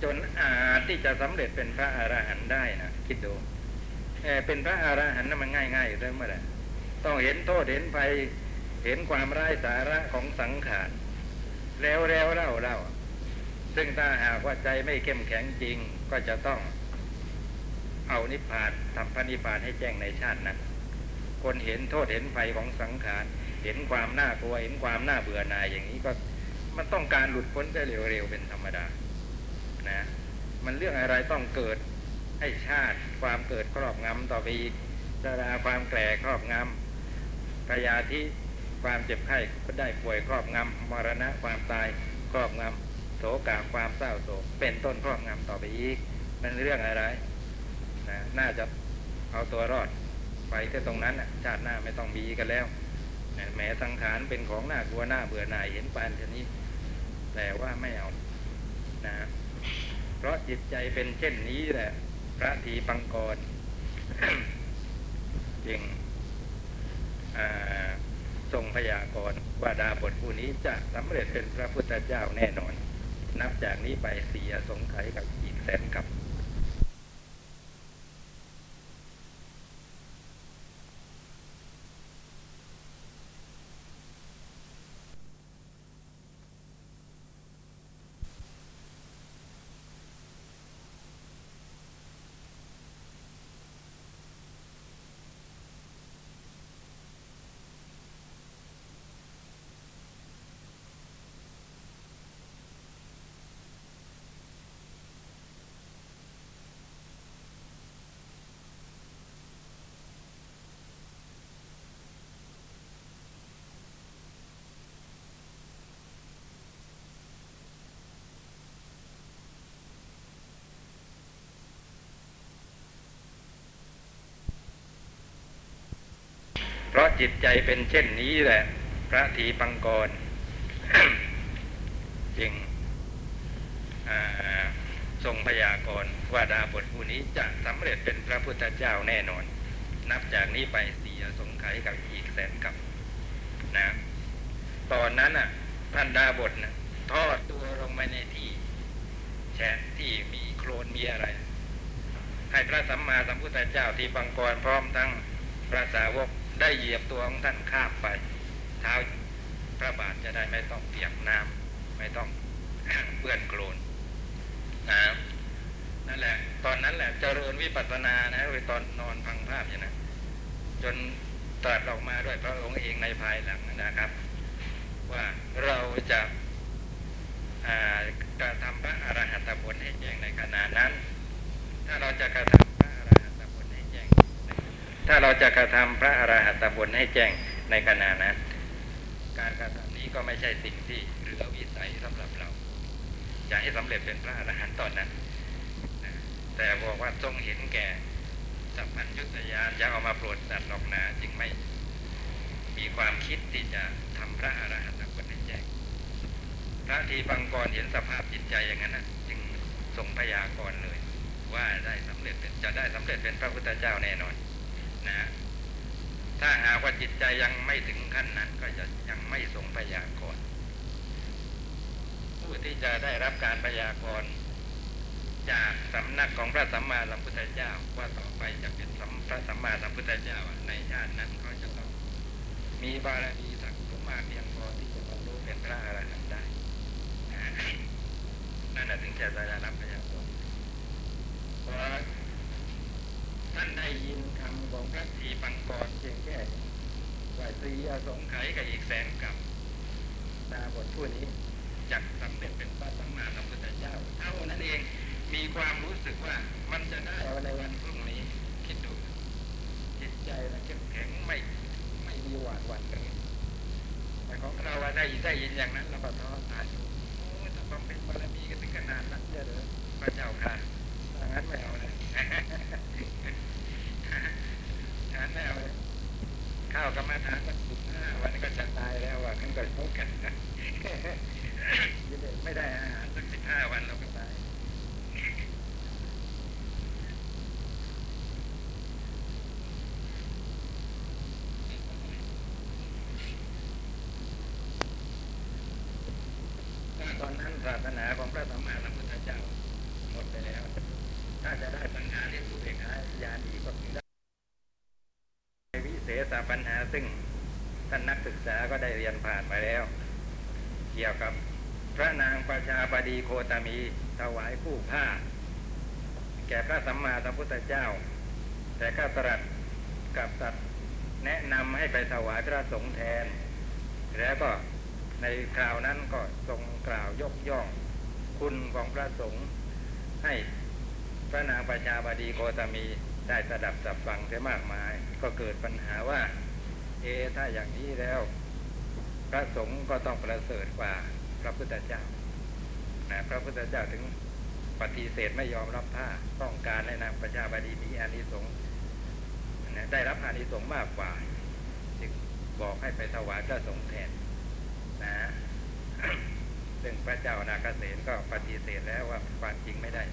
จนอาจที่จะสำเร็จเป็นพระอรหันต์ได้นะคิดดูเป็นพระอรหันต์นั้นมันง่ายๆอยู่ด้วยเมื่อไหร่ ต้องเห็นโทษเห็นภัย เห็นความร้ายสาระของสังขารแล้วแล้วเล่าเล่าซึ่งถ้าหากว่าใจไม่เข้มแข็งจริงก็จะต้อง เอานิพพานทำพระนิพพานให้แจ้งในชาตินั้นคนเห็นโทษเห็นภัยของสังขารเห็นความน่ากลัวเห็นความน่าเบื่อหน่ายอย่างนี้ก็มันต้องการหลุดพ้นได้เร็วๆเป็นธรรมดานะมันเรื่องอะไรต้องเกิดให้ชาติ ความเกิดครอบงำต่อไปอีกชราความแก่ครอบงำ พยาธิความเจ็บไข้ก็ได้ป่วยครอบงำมรณะความตายครอบงำโศกาความเศร้าโศก เป็นต้นครอบงำต่อไปอีก มันเรื่องอะไรนะน่าจะเอาตัวรอดไปแค่ตรงนั้นชาติหน้าไม่ต้องมีกันแล้วแหมสังขารเป็นของน่ากลัวน่าเบื่อหน่ายเห็นปานชนี้ แต่ว่าไม่เอานะเพราะจิตใจเป็นเช่นนี้แหละ พระทีปังกรจึงอ่า ทรงพยากรณ์ว่าดาบทผู้นี้จะสำเร็จเป็นพระพุทธเจ้าแน่นอน นับจากนี้ไปเสียสงไขยกับอีกแสนกับ เพราะจิตใจเป็นเช่นนี้แหละ พระทีปังกรจึงทรงพยากรณ์ว่าดาบทผู้นี้จะสำเร็จเป็นพระพุทธเจ้าแน่นอน นับจากนี้ไปเสียสงไขยกับอีกแสนกับนะตอนนั้นน่ะท่านดาบทนะทอดตัวลงไปในที่แฉะที่มีโคลนมีอะไร ให้พระสัมมาสัมพุทธเจ้าที่ปังกรพร้อมทั้งพระสาวก ได้เหยียบตัวของท่านข้ามไป เท้าพระบาทจะได้ไม่ต้องเปียกน้ำไม่ต้องเปื้อนโคลนนะนั่นแหละ ตอนนั้นแหละเจริญวิปัสสนานะไปตอนนอนพังภาพอย่างนั้นจนตรัสออกมาด้วยพระองค์เองในภายหลังนะครับ ว่าเราจะอ่ากระทำพระอรหัตผลให้แจ้งในขณะนั้น ถ้าเราจะกระทำพระอรหัตผลให้แจ้ง ถ้าเราจะกระทำพระอรหัตผลให้แจ้งในขณะนั้น การกระทำนี้ก็ไม่ใช่สิ่งที่เหลือวิสัยสำหรับเรา จะให้สำเร็จเป็นพระอรหันต์ตอนนั้น แต่บอกว่าทรงเห็นแก่สัพพัญญุตยานจะเอามาโปรดสัตว์หรอกนาจึงไม่ มีความคิดที่จะทำพระอรหันตผลให้แจ้งพระทีปังกรเห็นสภาพจิตใจอย่างนั้นนะจึงทรงพยากรณ์เลย ว่าได้สำเร็จจะได้สำเร็จเป็นพระพุทธเจ้าแน่นอน นะถ้าหากว่าจิตใจยังไม่ถึงขั้นนั้น ก็จะยังไม่ทรงพยากรณ์ผู้ที่จะได้รับการพยากรณ์จากสำนักของพระสัมมาสัมพุทธเจ้าว่าต่อไปจะเป็นพระสัมมาสัมพุทธเจ้าในชาตินั้นเขาจะต้องมีบารมีสักสมมาเพียงพอที่จะบรรลุเป็นพระอรหันต์ได้นั่นนะถึงจะได้รับพยากรณ์ ท่านได้ยินคำของพระทีปังกรเพียงแค่ว่าตรีอสงไขยกับอีกแสนกับตาบทผู้นี้จักสำเร็จเป็นพระสัมมาสัมพุทธเจ้าเท่านั้นเองมีความรู้สึกว่ามันจะได้ในวันพรุ่งนี้ คิดดู จิตใจนะเข้มแข็งไม่ไม่มีหวาดหวั่นเลยแต่ของเราได้ได้ยินอย่างนั้นเราก็ท้อตายอยู่โอ้ยถ้าความเป็นบารมีกันถึงขนาดนั้นเยอะเลยพระเจ้าค่ะถ้างั้นไม่เอาเลย งานไม่เอาเลยข้าวกรรมฐานสักสิบห้าวันก็จะตายแล้วว่างั้นก็พบกันไม่ได้อาหารสักสิบห้าวันเราก็ตายตอนนั้นศาสนาของพระสัมมาสัมพุทธเจ้าหมดไปแล้ว ถ้าจะได้ปัญหาเรียกผู้เอกหายานอีกก็คือได้วิเศ ษปัญหาซึ่งท่านนักศึกษาก็ได้เรียนผ่านมาแล้ว เกี่ยวกับพระนางประชาบดีโคตมีถวายผู้ผ้า แก่พระสัมมาสัมพุทธเจ้า แต่ก็ตรัสกับตัดแนะนำให้ไปถวายพระสงฆ์แทน แล้วก็ในคราวนั้นก็ทรงกล่าวยกย่องคุณของพระสงฆ์ให้พระนางประชาบดีโคตมีได้สดับสับฟังเสียมากมาย ก็เกิดปัญหาว่า เอถ้าอย่างนี้แล้ว พระสงฆ์ก็ต้องประเสริฐกว่าพระพุทธเจ้านะพระพุทธเจ้าถึงปฏิเสธไม่ยอมรับผ้าต้องการให้นางประชาบดีมีอานิสงส์นะได้รับอานิสงส์มากกว่าจึงบอกให้ไปถวายพระสงฆ์แทนนะซึ่งพระเจ้านาคเษนก็ปฏิเสธแล้วว่าความจริงไม่ได้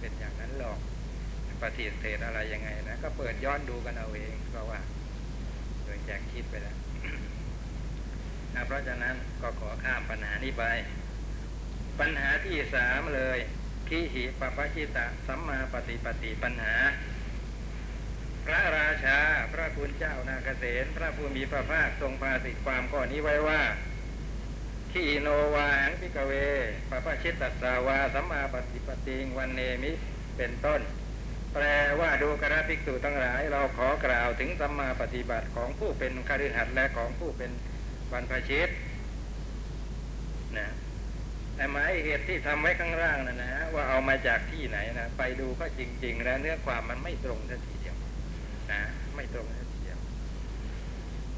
เป็นอย่างนั้นหรอก ปฏิเสธอะไรยังไงนะก็เปิดย้อนดูกันเอาเองเพราะว่า โดยแจกคิดไปแล้วนะเพราะฉะนั้นก็ขอข้ามปัญหานี้ไป ปัญหาที่สามเลยขีหิปปชิตะสัมมาปฏิปฏิปัญหา พระราชาพระคุณเจ้านาเกษตพระผู้มีพระภาคทรงภาสิทธความข้อนี้ไว้ว่าขีโนวาหังพิกเวปปชิตตัสสาวาสัมมาปฏิปติงวันเนมิเป็นต้น แปลว่าดูกระภิกษุทั้งหลาย เราขอกล่าวถึงสัมมาปฏิบัติของผู้เป็นคฤหัสถ์และของผู้เป็นบรรพชิตนะแต่หมายเหตุที่ทำไว้ข้างล่างนะนะว่าเอามาจากที่ไหนนะไปดูก็จริง ๆ แล้วเนื้อความมันไม่ตรงสักทีเดียวนะไม่ตรงสักทีเดียว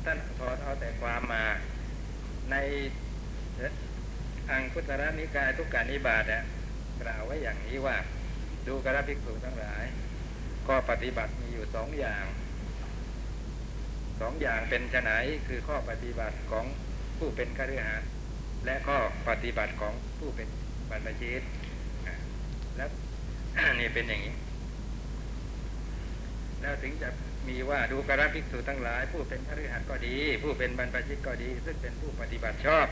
ท่านถอดเอาแต่ความมาในอังคุตระนิกายทุกการนิบาตนี่ยกล่าวไว้อย่างนี้ว่าดูกระภิกษุทั้งหลาย ก็ปฏิบัติมีอยู่สองอย่างสองอย่างเป็นไฉนคือข้อปฏิบัติของผู้เป็นคฤหัสถ์และข้อปฏิบัติของผู้เป็นบรรพชิตแล้วนี่เป็นอย่างนี้ แล้วถึงจะมีว่าดูกระภิกษุทั้งหลาย ผู้เป็นคฤหัสถ์ก็ดี ผู้เป็นบรรพชิตก็ดี ซึ่งเป็นผู้ปฏิบัติชอบ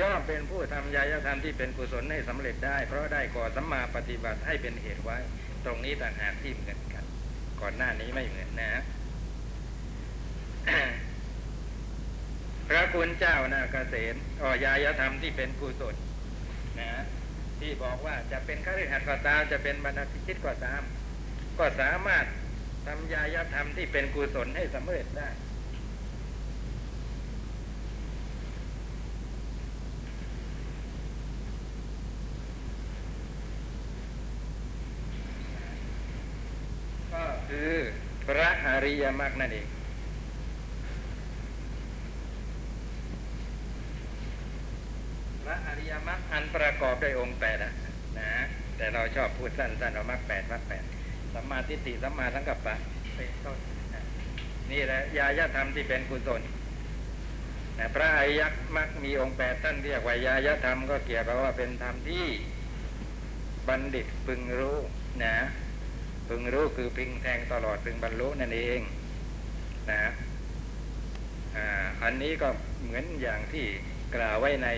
ย่อมเป็นผู้ทำยายธรรมที่เป็นกุศลให้สำเร็จได้ เพราะได้ก่อสัมมาปฏิบัติให้เป็นเหตุไว้ ตรงนี้ต่างหากที่เหมือนกัน ก่อนหน้านี้ไม่เหมือนนะพระคุณเจ้านาเกษตรอ๋อยายธรรมที่เป็นกุศลนะที่บอกว่าจะเป็นข้าราชการก็ตามจะเป็นบรรพชิตก็ตาม ก็สามารถทำยายธรรมที่เป็นกุศลให้สำเร็จได้ ก็ คือพระอริยมรรคนั่นเอง พระอริยมรรคอันประกอบด้วยองค์แปดนะนะ แต่เราชอบพูดสั้นๆว่ามรรคแปดมรรคแปดสัมมาทิฏฐิสัมมาสังกัปปะเป็นต้นนี่แหละยายธรรมที่เป็นกุศลนะพระอริยมรรคมีองค์แปดท่านเรียกว่ายายธรรมก็เกี่ยวกับว่าเป็นธรรมที่บัณฑิตพึงรู้นะ พึงรู้คือพึงแทงตลอดพึงบรรลุนั่นเองนะอันนี้ก็เหมือนอย่างที่กล่าวไว้ใน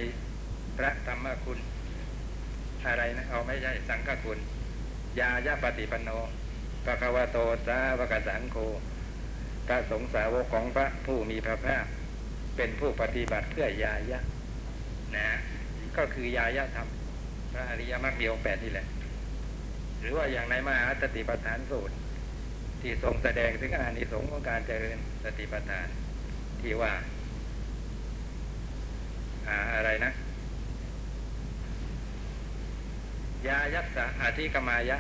พระธรรมคุณ อะไรนะเอาไม่ใช่สังฆคุณ ยายาปฏิปันโนปะคะวะโตสาวกสังโฆพระสงฆ์สาวกของพระผู้มีพระภาคเป็นผู้ปฏิบัติเพื่อยายะนะ ก็คือยายะธรรม พระอริยมรรคมีองแปดนี่แหละ หรือว่าอย่างในมหาสติปัฏฐานสูตร ที่ทรงแสดงถึงอานิสงส์ของการเจริญสติปัฏฐาน ที่ว่าอาอะไรนะ ยายัสสะอธิกมายะ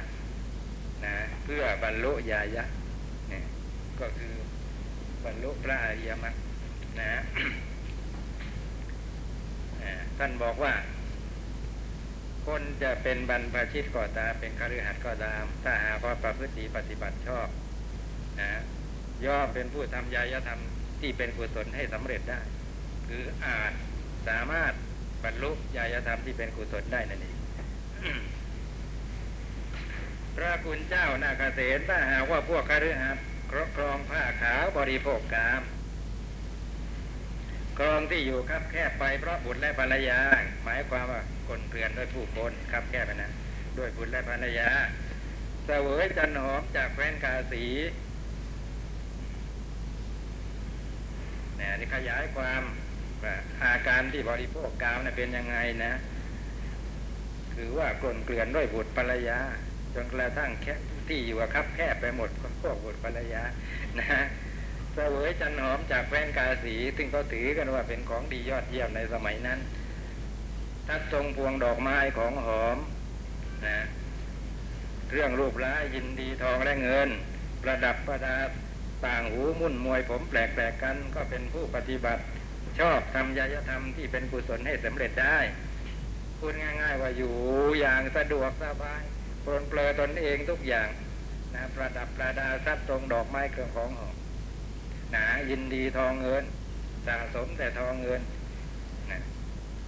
นะเพื่อบรรลุยายะเนี่ยก็คือบรรลุพระอริยมรรคนะท่านบอกว่า คนจะเป็นบรรพชิตก็ตามเป็นคฤหัสถ์ก็ตาม ถ้าหากว่าประพฤติปฏิบัติชอบนะย่อมเป็นผู้ทำยายธรรมที่เป็นกุศลให้สำเร็จได้ คืออาจสามารถบรรลุยายธรรมที่เป็นกุศลได้นั่นเองพระคุณเจ้านาคเสนถ้าหากว่าพวกคฤหัสถ์ครอบครองผ้าขาวบริโภคกาม ครองที่อยู่ครับแคบไปเพราะบุตรและภรรยา หมายความว่าคนเกลื่อนด้วยผู้คนครับแคบไปนะด้วยบุตรและภรรยาเสวยจันหอมจากแฟนกาสีนะนี่ขยายความว่าอาการที่บริโภคกามนะเป็นยังไงนะ คือว่ากลนเกลื่อนด้วยบุตรภรรยา จนกระทั่งแค่ที่อยู่กับคับแคบไปหมดพวกบุตรภรรยานะ เสวยจันหอมจากแฟนกาสี ซึ่งเขาถือกันว่าเป็นของดียอดเยี่ยมในสมัยนั้น ทัดทรงพวงดอกไม้ของหอมนะเรื่องรูปร้ายยินดีทองและเงิน ประดับประดาต่างหูมุ่นมวยผมแปลกๆกันก็เป็นผู้ปฏิบัติ ชอบทำยายธรรมที่เป็นกุศลให้สำเร็จได้พูดง่าย ๆ ว่าอยู่อย่างสะดวกสบายปลนเปลือตนเองทุกอย่างนะประดับประดาทรัพย์ตรงดอกไม้เครื่องของหอม นะยินดีทองเงินสะสมแต่ทองเงินนะ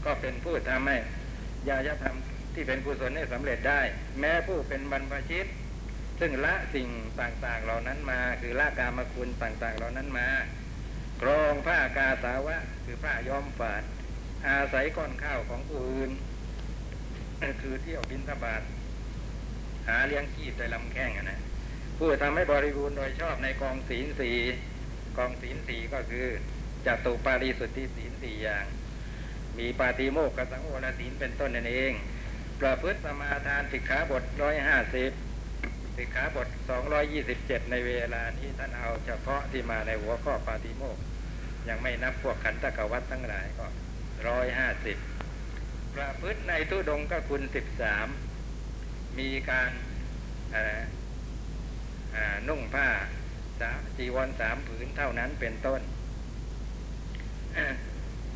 ก็เป็นผู้ทำให้ยายธรรมที่เป็นกุศลให้สำเร็จได้ แม้ผู้เป็นบรรพชิต ซึ่งละสิ่งต่างๆเหล่านั้นมา คือละกามคุณต่างๆเหล่านั้นมา กรองผ้ากาสาวะ คือผ้าย้อมฝาด อาศัยก้อนข้าวของผู้อื่นคือเที่ยวบินทบาทหาเลี้ยงชีพโดยลำแข้งอะนะผู้ทำให้บริบูรณ์โดยชอบในกองศีลสี กองศีลสีก็คือจตุปาริสุทธิศีลสี่อย่าง มีปาติโมกขสังวรศีลเป็นต้นนั่นเอง ประพฤติสมาทานสิกขาบทร้อยห้าสิบสิกขาบทสองร้อยยี่สิบเจ็ดในเวลานี้ท่านเอาเฉพาะที่มาในหัวข้อปาติโมกยังไม่นับพวกขันตะกวัตทั้งหลายก็ร้อยห้าสิบประพฤติในทุดงก็คุณสิบสามมีการนุ่งผ้า สามจีวรสามผืนเท่านั้นเป็นต้น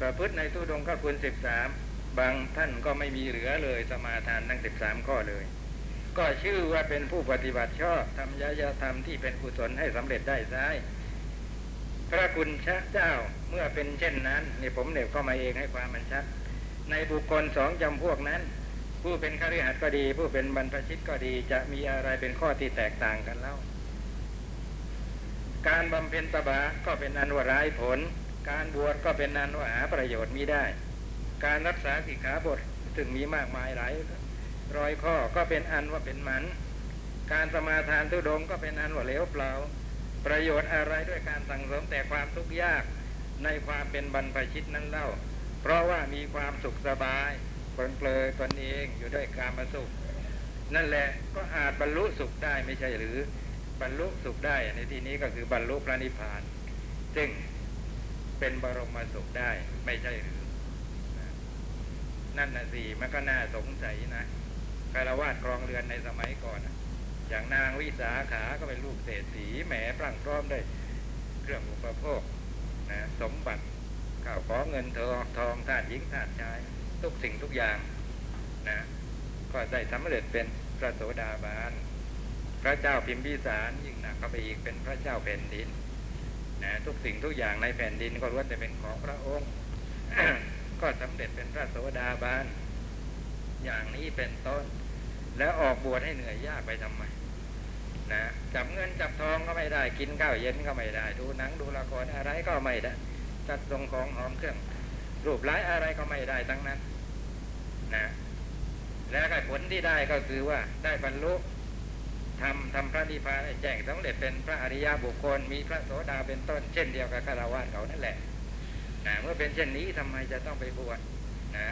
ประพฤติในทุดงก็คุณสิบสามบางท่านก็ไม่มีเหลือเลยสมาทานทั้งสิบสามข้อเลย ก็ชื่อว่าเป็นผู้ปฏิบัติชอบทำยายธรรมที่เป็นกุศลให้สำเร็จได้ซ้ายพระคุณชะเจ้าเมื่อเป็นเช่นนั้นนี่ผมเน็บเข้ามาเองให้ความมันชัด ในบุคคลสองจำพวกนั้น ผู้เป็นคฤหัสถ์ก็ดี ผู้เป็นบรรพชิตก็ดีจะมีอะไรเป็นข้อที่แตกต่างกันเล่า การบำเพ็ญตบะก็เป็นอันว่าร้ายผล การบวชก็เป็นอันว่าหาประโยชน์มิได้ การรักษาสิกขาบทถึงมีมากมายหลายร้อยข้อก็เป็นอันว่าเป็นหมัน การสมาทานทุดงก็เป็นอันว่าเลวเปล่า ประโยชน์อะไรด้วยการสั่งสมแต่ความทุกข์ยากในความเป็นบรรพชิตนั้นเล่า เพราะว่ามีความสุขสบายปลนเปลือยตนเองอยู่ด้วยการมาสุข นั่นแหละก็อาจบรรลุสุขได้ไม่ใช่หรือ บรรลุสุขได้ในที่นี้ก็คือบรรลุพระนิพพาน ซึ่งเป็นบรมสุขได้ไม่ใช่หรือ นั่นนะสิมันก็น่าสงสัยนะคารวาสครองเรือนในสมัยก่อนอย่างนางวิสาขาก็เป็นลูกเศรษฐีแหมพรั่งพร้อมได้วยเครื่องอุปโภคนะสมบัติข้าวของเงินทองทองทาสหญิงทาสชาย ทุกสิ่งทุกอย่างนะก็ได้สำเร็จเป็นพระโสดาบัน พระเจ้าพิมพิสารยิ่งหนักเข้าไปอีกเป็นพระเจ้าแผ่นดินนะทุกสิ่งทุกอย่างในแผ่นดินก็ล้วนแต่เป็นของพระองค์ ก็สำเร็จเป็นพระโสดาบันอย่างนี้เป็นต้น แล้วออกบวชให้เหนื่อยยากไปทำไมนะจับเงินจับทองก็ไม่ได้กินข้าวเย็นก็ไม่ได้ ดูหนังดูละครอะไรก็ไม่ได้ จัดทรงของหอมเครื่อง รูปร้ายอะไรก็ไม่ได้ทั้งนั้นนะแล้วผลที่ได้ก็คือว่าได้บรรลุ ทำทำพระนิพพานแจ้งสำเร็จเป็นพระอริยบุคคล มีพระโสดาเป็นต้น เช่นเดียวกับคารวะเขานั่นแหละนะเมื่อเป็นเช่นนี้ทำไมจะต้องไปบวชนะ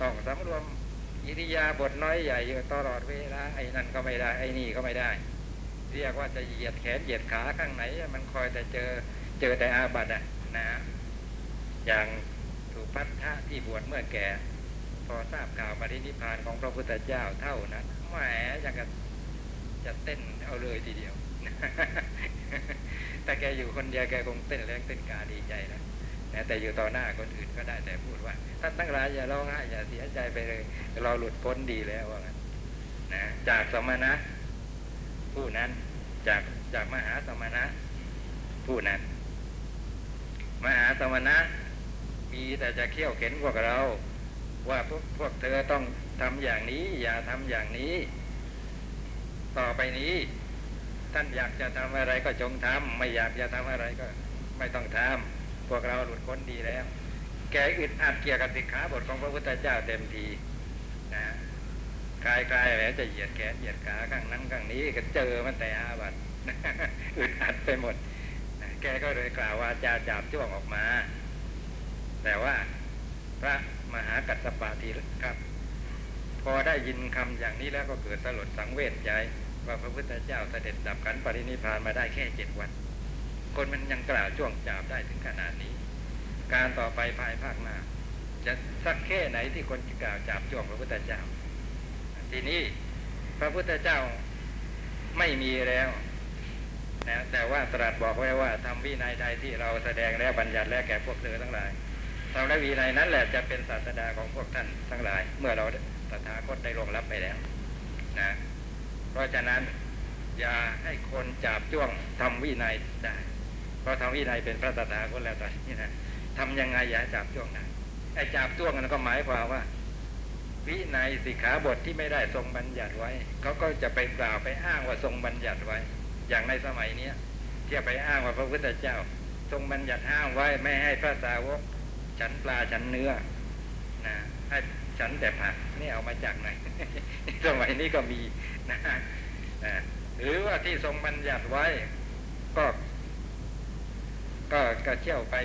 ต้องสำรวมอิริยาบถน้อยใหญ่อยู่ตลอดเวลาไอ้นั่นก็ไม่ได้ไอ้นี่ก็ไม่ได้ เรียกว่าจะเหยียดแขนเหยียดขาข้างไหน มันคอยแต่เจอเจอแต่อาบัติอะนะอย่างสุพัทธะที่บวชเมื่อแก่ พอทราบข่าวปรินิพพานของพระพุทธเจ้าเท่านั้นแหมอยากจะ จะเต้นเอาเลยทีเดียวแต่แกอยู่คนเดียวแกคงเต้นแรงเต้นกาดีใจนะแต่อยู่ต่อหน้าคนอื่นก็ได้แต่พูดว่าท่านทั้งหลายอย่าร้องไห้อย่าเสียใจไปเลย เราหลุดพ้นดีแล้วว่างั้นนะจากสมณะ ผู้นั้นจากจากมหาสมณะ ผู้นั้น มหาสมณะ มีแต่จะเขี่ยวเข็นพวกเรา ว่าพวกพวกเธอต้องทำอย่างนี้ อย่าทำอย่างนี้ ต่อไปนี้ ท่านอยากจะทำอะไรก็จงทำไม่อยากจะทำอะไรก็ไม่ต้องทำพวกเราหลุดพ้นดีแล้ว แกอึดอัดเกี่ยวกับสิกขาบทของพระพุทธเจ้าเต็มทีนะกายกายแหมจะเหยียดแขนเหยียดขาข้างนั้นข้างนี้ก็เจอมันแต่อาบัตอึดอัดไปหมด แกก็เลยกล่าวว่าจาจาบจ้วงออกมา แต่ว่าพระมหากัสสปะทีครับ พอได้ยินคำอย่างนี้แล้วก็เกิดสลดสังเวชใจ ว่าพระพุทธเจ้าเสด็จดับขันปรินิพพานมาได้แค่เจ็ดวัน คนมันยังกล่าวจ้วงจาบได้ถึงขนาดนี้ การต่อไปภายภาคหน้า จะสักแค่ไหนที่คนจะกล่าวจาบจ้วงพระพุทธเจ้า ทีนี้พระพุทธเจ้าไม่มีแล้วนะแต่ว่าตรัสบอกไว้ว่าทำวินัยใดที่เราแสดงแล้วบัญญัติแล้วแก่พวกเธอทั้งหลายทำและวินัยนั้นแหละจะเป็นศาสดาของพวกท่านทั้งหลาย เมื่อเราตถาคตได้ลงรับไปแล้ว นะ เพราะฉะนั้นอย่าให้คนจับจ้วงทำวินัยได้ เพราะทำวินัยเป็นพระตถาคตแล้วตอนนี้นะทำยังไงอย่าจับจ้วงได้ไอ้จับจ้วงนั้นก็หมายความว่า วินัยสิกขาบทที่ไม่ได้ทรงบัญญัติไว้เขาก็จะไปกล่าวไปอ้างว่าทรงบัญญัติไว้ อย่างในสมัยเนี้ยเที่ยไปอ้างว่าพระพุทธเจ้า ทรงบัญญัติห้ามไว้ไม่ให้พระสาวก ฉันปลาฉันเนื้อนะให้ฉันแต่ผักนี่เอามาจากไหนสมัยนี้ก็มี นะหรือว่าที่ทรงบัญญัติไว้ ก็ ก็ก็เที่ยวไป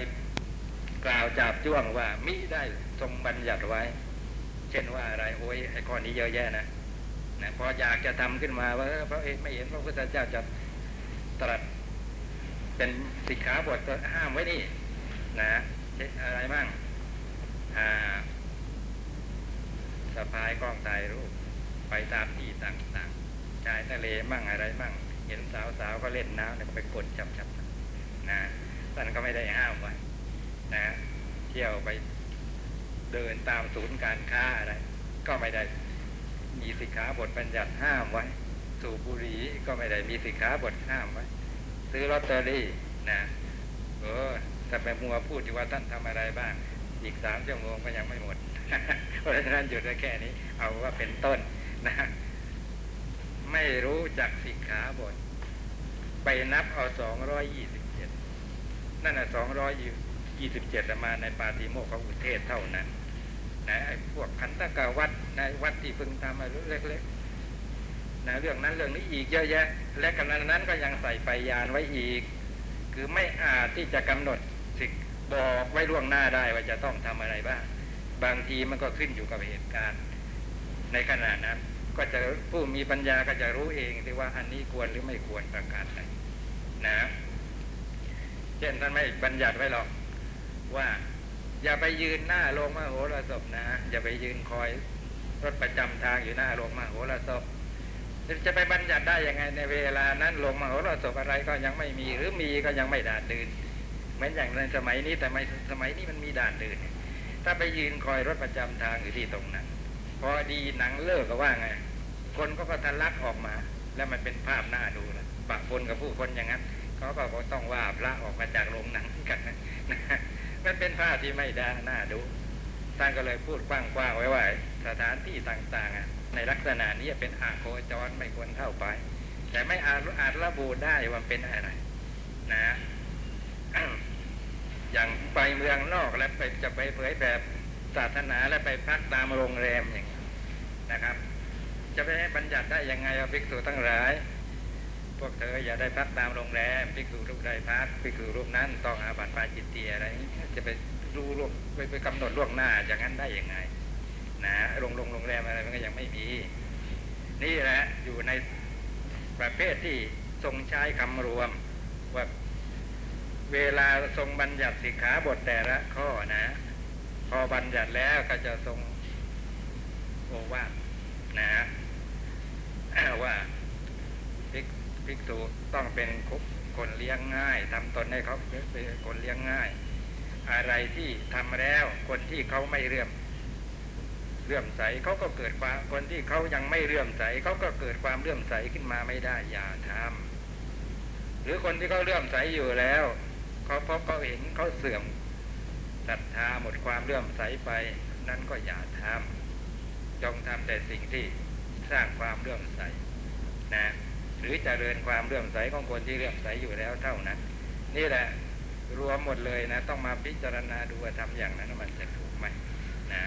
กล่าวจาบจ้วงว่ามิได้ทรงบัญญัติไว้ เช่นว่าอะไรโอ้ยไอ้ข้อนี้เยอะแยะนะนะพออยากจะทำขึ้นมาว่าเพราะไม่เห็นพระพุทธเจ้าจะตรัสเป็นสิกขาบทห้ามไว้นี่ นะเอะไรบ้างอ่าสะพายกล้องถ่ายรูป ไปตามที่ต่างๆชายทะเลมั่งอะไรมั่ง เห็นสาวๆก็เล่นน้ำเนี่ยก็ไปกดจับๆนะท่านก็ไม่ได้ห้ามไว้นะเที่ยวไปเดินตามศูนย์การค้าอะไรก็ไม่ได้มีสิกขาบทบัญญัติห้ามไว้ สูบบุหรี่ก็ไม่ได้มีสิกขาบทห้ามไว้ ซื้อลอตเตอรี่นะเออถ้าไปมัวพูดอยู่ว่าท่านทำอะไรบ้าง อีกสามชั่วโมงก็ยังไม่หมด เพราะฉะนั้นหยุดได้แค่นี้ เอาว่าเป็นต้น นะไม่รู้จักสิกขาบท ไปนับเอาสองร้อยยี่สิบเจ็ดนั่นน่ะสองร้อยยี่สิบเจ็ดมาในปาติโมกข์ของอุเทศเท่านั้นนะไอ้พวกขันตะกาวัดในวัดที่เพิ่งทำมาเล็กๆนะเรื่องนั้นเรื่องนี้อีกเยอะแยะ และกำนันนั้นก็ยังใส่ไปยานไว้อีก คือไม่อาจที่จะกำหนดสิกบอกไว้ล่วงหน้าได้ว่าจะต้องทำอะไรบ้าง บางทีมันก็ขึ้นอยู่กับเหตุการณ์ในขณะนั้น ก็จะผู้มีปัญญาก็จะรู้เองที่ว่าอันนี้ควรหรือไม่ควรประการใดนะเช่นท่านไม่บัญญัติไว้หรอกว่า อย่าไปยืนหน้าโรงมโหรสพนะอย่าไปยืนคอยรถประจำทางอยู่หน้าโรงมโหรสพจะไปบัญญัติได้ยังไงในเวลานั้นโรงมโหรสพอะไรก็ยังไม่มีหรือมีก็ยังไม่ด่านเดื่นเหมือนอย่างในสมัยนี้แต่ไม่สมัยนี้มันมีด่านเดื่นถ้าไปยืนคอยรถประจำทางอยู่ที่ตรงนั้น พอดีหนังเลิกก็ว่าไง คนก็ก็ทะลักออกมา แล้วมันเป็นภาพหน้าดูนะปะปนกับผู้คนอย่างนั้นเขาก็ต้องว่าพระออกมาจากโรงหนังกันนะมันเป็นภาพที่ไม่ได้น่าดูท่านก็เลยพูดกว้างๆไว้ว่าสถานที่ต่างๆในลักษณะนี้เป็นอาโคจรไม่ควรเข้าไป แต่ไม่อาจอาจระบุได้ว่าเป็นอะไร นะอย่างไปเมืองนอกแล้วไปจะไปเผยแบบศาสนาแล้วไปพักตามโรงแรมอย่าง นะครับ จะไปให้บัญญัติได้ยังไงว่าภิกษุทั้งหลาย พวกเธออย่าได้พักตามโรงแรมภิกษุรูปใดพักภิกษุรูปนั้นต้องอาบัติปาจิตเตีอะไรนี้จะไปรู้ล่วงไปไปกำหนดล่วงหน้าอย่างนั้นได้ยังไงนะโรงโรงโรงแรมอะไรมันก็ยังไม่มี นี่แหละอยู่ในประเภทที่ทรงใช้คำรวมว่าเวลาทรงบัญญัติสิกขาบทแต่ละข้อนะ พอบัญญัติแล้วก็จะทรงโอวาท นะว่าภิกภิกษุต้องเป็นคนเลี้ยงง่ายทำตนให้เขาเป็นคนเลี้ยงง่าย อะไรที่ทำแล้วคนที่เขาไม่เรื่อมเลื่อมใสเขาก็เกิดความคนที่เขายังไม่เลื่อมใสเขาก็เกิดความเลื่อมใสขึ้นมาไม่ได้อย่าทำหรือคนที่เขาเลื่อมใสอยู่แล้วเขาพบเขาเห็นเขาเสื่อมศรัทธาหมดความเลื่อมใสไป นั่นก็อย่าทำ จงทำแต่สิ่งที่สร้างความเลื่อมใสนะหรือจเจริญความเลื่อมใสของคนที่เลื่อมใสอยู่แล้วเท่านั้น นี่แหละรวมหมดเลยนะ ต้องมาพิจารณาดูว่าทำอย่างนั้นมันจะถูกไหมนะ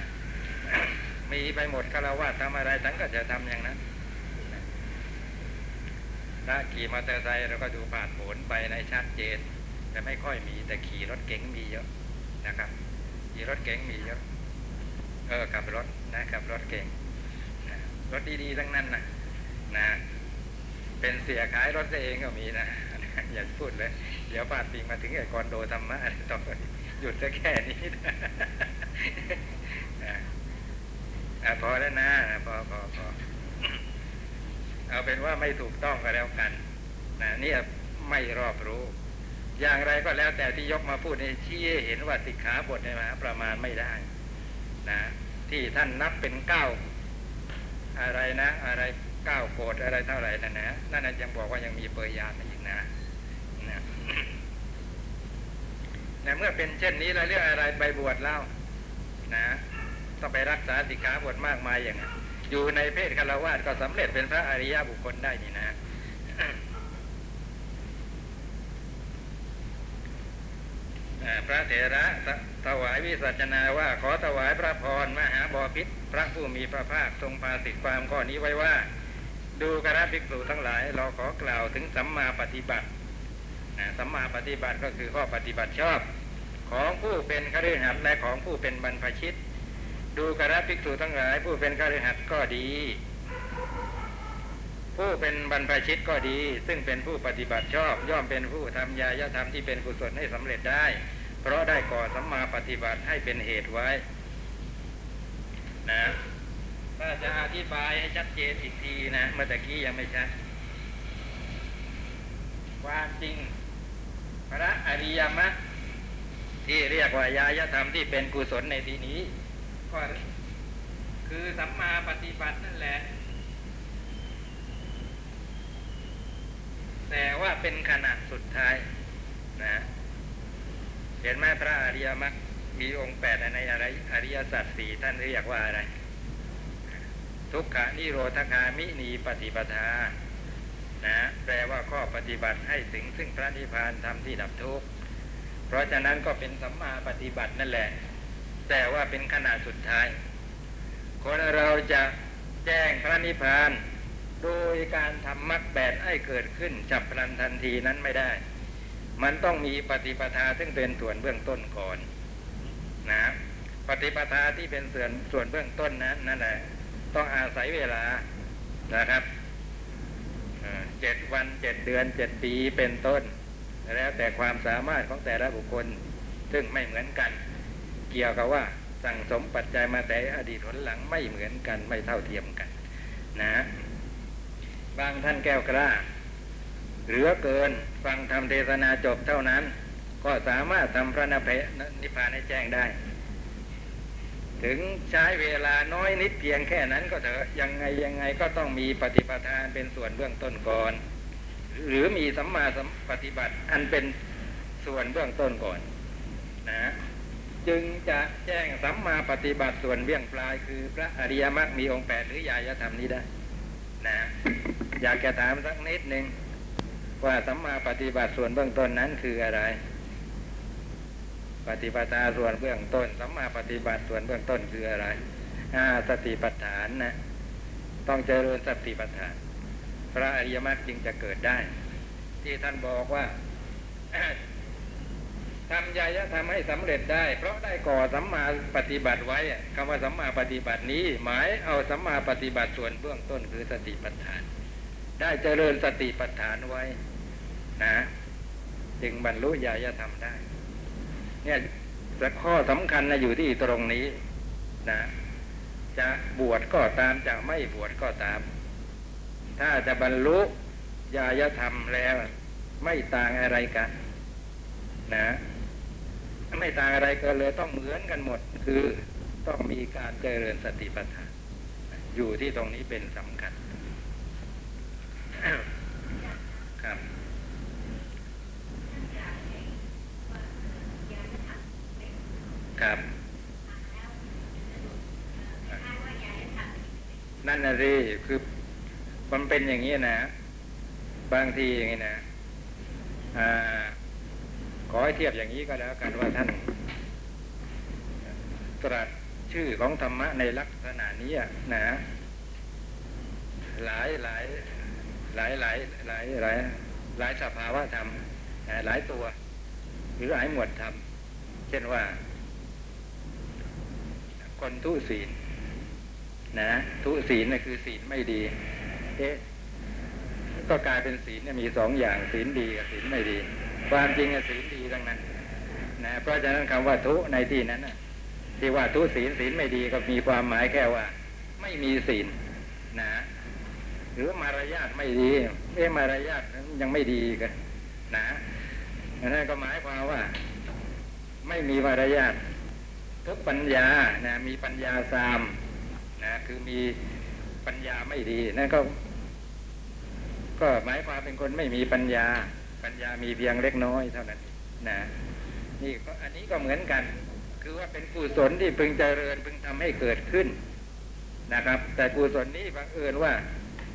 มีไปหมดคารวะทำอะไรทั้งก็จะทำอย่างนั้นถ้าขี่มอเตอร์ไซค์เราก็ดูผ่านผลไปในชัดเจนแต่ไม่ค่อยมีแต่ขี่รถเก๋งมีเยอะนะครับขี่รถเก๋งมีเยอะ เออขับรถนะขับรถเก๋งนะรถดีๆทั้งนั้นนะนะ เป็นเสียขายรถเองก็มีนะอย่าพูดเลย เดี๋ยวปาดปิงมาถึงไอ้คอนโดธรรมะต้องหยุดซะแค่นี้นะอ่พอแล้วนะพอพอพอเอาเป็นว่าไม่ถูกต้องก็แล้วกันนะเนี่ยไม่รอบรู้ อย่างไรก็แล้วแต่ที่ยกมาพูดในชี้ให้เห็นว่าสิกขาบทในมหาประมาณไม่ได้ นะที่ท่านนับเป็นเก้าอะไรนะ อะไรเก้าโกดอะไรเท่าไหร่นั่นนะนั่นนะยังบอกว่ายังมีเปรยยานอีกนะนะนะเมื่อเป็นเช่นนี้แล้วเรื่องอะไรไปบวชเล่านะต้องไปรักษาสิกขาบทมากมายอย่างอยู่ในเพศคารวะก็สำเร็จเป็นพระอริยบุคคลได้นี่นะพระเถระ ถวายวิสัชนาว่าขอถวายพระพรมหาบอพิษพระผู้มีพระภาคทรงพาสิทธิความข้อนี้ไว้ว่า ดูกระภิกษุทั้งหลาย เราขอกล่าวถึงสัมมาปฏิบัตินะสัมมาปฏิบัติก็คือข้อปฏิบัติชอบของผู้เป็นคฤหัสถ์และของผู้เป็นบรรพชิต ดูกระภิกษุทั้งหลาย ผู้เป็นคฤหัสถ์ก็ดี ผู้เป็นบรรพชิตก็ดี ซึ่งเป็นผู้ปฏิบัติชอบ ย่อมเป็นผู้ทำยายธรรมที่เป็นกุศลให้สำเร็จได้ เพราะได้ก่อสัมมาปฏิบัติให้เป็นเหตุไว้ นะถ้าจะอธิบายให้ชัดเจนอีกทีนะเมื่อกี้ยังไม่ชัดความจริง พระอริยมรรคที่เรียกว่ายายธรรมที่เป็นกุศลในที่นี้ ก็คือสัมมาปฏิบัตินั่นแหละ แต่ว่าเป็นขนาดสุดท้ายนะ เห็นไหมพระอริยมรรคมีองค์แปดในอะไรอริยสัจสี่ท่านเรียกว่าอะไร ทุกขานิโรธคามินีปฏิปทา นะแปลว่าข้อปฏิบัติให้ถึงซึ่งพระนิพพานธรรมที่ดับทุกข์เพราะฉะนั้นก็เป็นสัมมาปฏิบัตินั่นแหละ แต่ว่าเป็นขนาดสุดท้าย คนเราจะแจ้งพระนิพพาน โดยการทำมรรคแปดให้เกิดขึ้นฉับพลันทันทีนั้นไม่ได้ มันต้องมีปฏิปทาซึ่งเป็นส่วนเบื้องต้นก่อนนะปฏิปทาที่เป็นส่วนส่วนเบื้องต้นนั้นนั่นแหละ ต้องอาศัยเวลานะครับเจ็ดวันเจ็ดเดือนเจ็ดปีเป็นต้น แล้วแต่ความสามารถของแต่ละบุคคล ซึ่งไม่เหมือนกัน เกี่ยวกับว่าสั่งสมปัจจัยมาแต่อดีตหนหลังไม่เหมือนกันไม่เท่าเทียมกัน นะ บางท่านแก้วกล้า เหลือเกินฟังธรรมเทศนาจบเท่านั้น ก็สามารถทำพระนเพนิพพานให้แจ้งได้ ถึงใช้เวลาน้อยนิดเพียงแค่นั้นก็เถอะยังไงยังไงก็ต้องมีปฏิปทานเป็นส่วนเบื้องต้นก่อน หรือมีสัมมาสัมปฏิบัติอันเป็นส่วนเบื้องต้นก่อนนะจึงจะแจ้งสัมมาปฏิบัติส่วนเบื้องปลายคือพระอริยมรรคมีองค์แปดหรือยายธรรมนี้ได้นะอยากจะถามสักนิดหนึ่ง ว่าสัมมาปฏิบัติส่วนเบื้องต้นนั้นคืออะไร ปฏิปทาส่วนเบื้องต้นสัมมาปฏิบัติส่วนเบื้องต้นคืออะไรอาสติปัฏฐานนะ ต้องเจริญสติปัฏฐาน พระอริยมรรคจึงจะเกิดได้ ที่ท่านบอกว่าทำยายะทำให้สำเร็จได้ เพราะได้ก่อสัมมาปฏิบัติไว้อะคำว่าสัมมาปฏิบัตินี้ หมายเอาสัมมาปฏิบัติส่วนเบื้องต้นคือสติปัฏฐาน ได้เจริญสติปัฏฐานไว้ นะ จึงบรรลุญาณธรรมได้ เนี่ยแต่ข้อสำคัญนะอยู่ที่ตรงนี้ นะ จะบวชก็ตามจะไม่บวชก็ตาม ถ้าจะบรรลุญาณธรรมแล้วไม่ต่างอะไรกัน นะไม่ต่างอะไรกันเลยต้องเหมือนกันหมด คือต้องมีการเจริญสติปัฏฐานอยู่ที่ตรงนี้เป็นสำคัญ ครับ ครับ นั่นนะสิคือมันเป็นอย่างนี้นะ บางทีอย่างนี้นะอาขอให้เทียบอย่างนี้ก็แล้วกันว่าท่าน ตรัสชื่อของธรรมะในลักษณะนี้นะ หลายหลายหลายหลายหลายหลายหลายสภาวะธรรมหลายตัว หรือหลายหมวดธรรม เช่นว่า คนทุศีลนะทุศีลนะคือศีลไม่ดี เอ๊ะก็กลายเป็นศีลเนี่ยมีสองอย่างศีลดีกับศีลไม่ดี ความจริงอะศีลดีทั้งนั้นนะเพราะฉะนั้นคำว่าทุในที่นั้นนะที่ว่าทุศีลศีลไม่ดีก็มีความหมายแค่ว่า ไม่มีศีลนะหรือมารยาทไม่ดีเอ๊ะมารยาทยังไม่ดีกันนะนั่นก็หมายความว่า ไม่มีมารยาท ทุกปัญญานะมีปัญญาซามนะคือมีปัญญาไม่ดีนั่นก็ ก็หมายความเป็นคนไม่มีปัญญา ปัญญามีเพียงเล็กน้อยเท่านั้นนะนี่ก็อันนี้ก็เหมือนกัน คือว่าเป็นกุศลที่พึงเจริญพึงทำให้เกิดขึ้นนะครับ แต่กุศลนี้บังเอิญว่า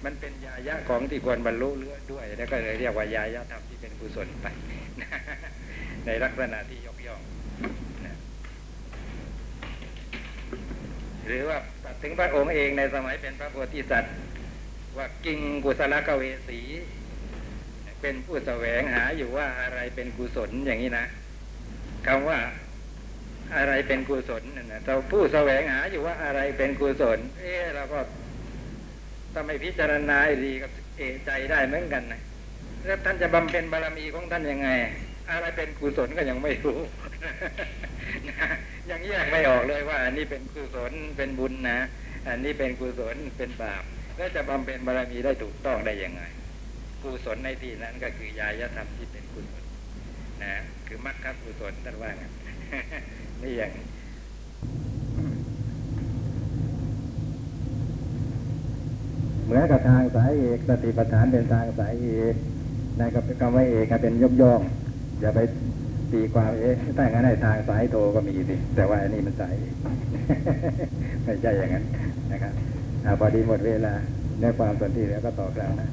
มันเป็นยายะของที่ควรบรรลุเลือด้วยแล้วก็เลยเรียกว่ายายะธรรมที่เป็นกุศลไป ในลักษณะที่ยกย่องนะ หรือว่าถึงพระองค์เองในสมัยเป็นพระโพธิสัตว์ว่ากิงกุศลกเวสี เป็นผู้แสวงหาอยู่ว่าอะไรเป็นกุศลอย่างนี้นะคำว่าอะไรเป็นกุศลนั่นนะเราผู้แสวงหาอยู่ว่าอะไรเป็นกุศล เอ๊ะเราก็ต้องไม่พิจารณาดีกับเอใจได้เหมือนกันนะแล้วท่านจะบำเพ็ญบารมีของท่านยังไง อะไรเป็นกุศลก็ยังไม่รู้ ยังแยกไม่ออกเลยว่า อันนี้เป็นกุศลเป็นบุญนะ อันนี้เป็นกุศลเป็นบาปแล้วจะบำเพ็ญบารมีได้ถูกต้องได้ยังไงกุศลในที่นั้นก็คือยายธรรมที่เป็นกุศลนะคือมรรคกุศลท่านว่างั้นนี่อย่างเหมือนกับทางสายเอกสติปัฏฐานเป็นทางสายเอกนั่นก็เป็นคำว่าเอกเป็นยกย่องอย่าไป ตีความเอ๊ะถ้าอย่างนั้นในทางสายโทก็มีสิแต่ว่าอันนี้มันสายไม่ใช่อย่างนั้นนะครับอพอดีหมดเวลาในความสนที่แล้วก็ต่อกลางนะ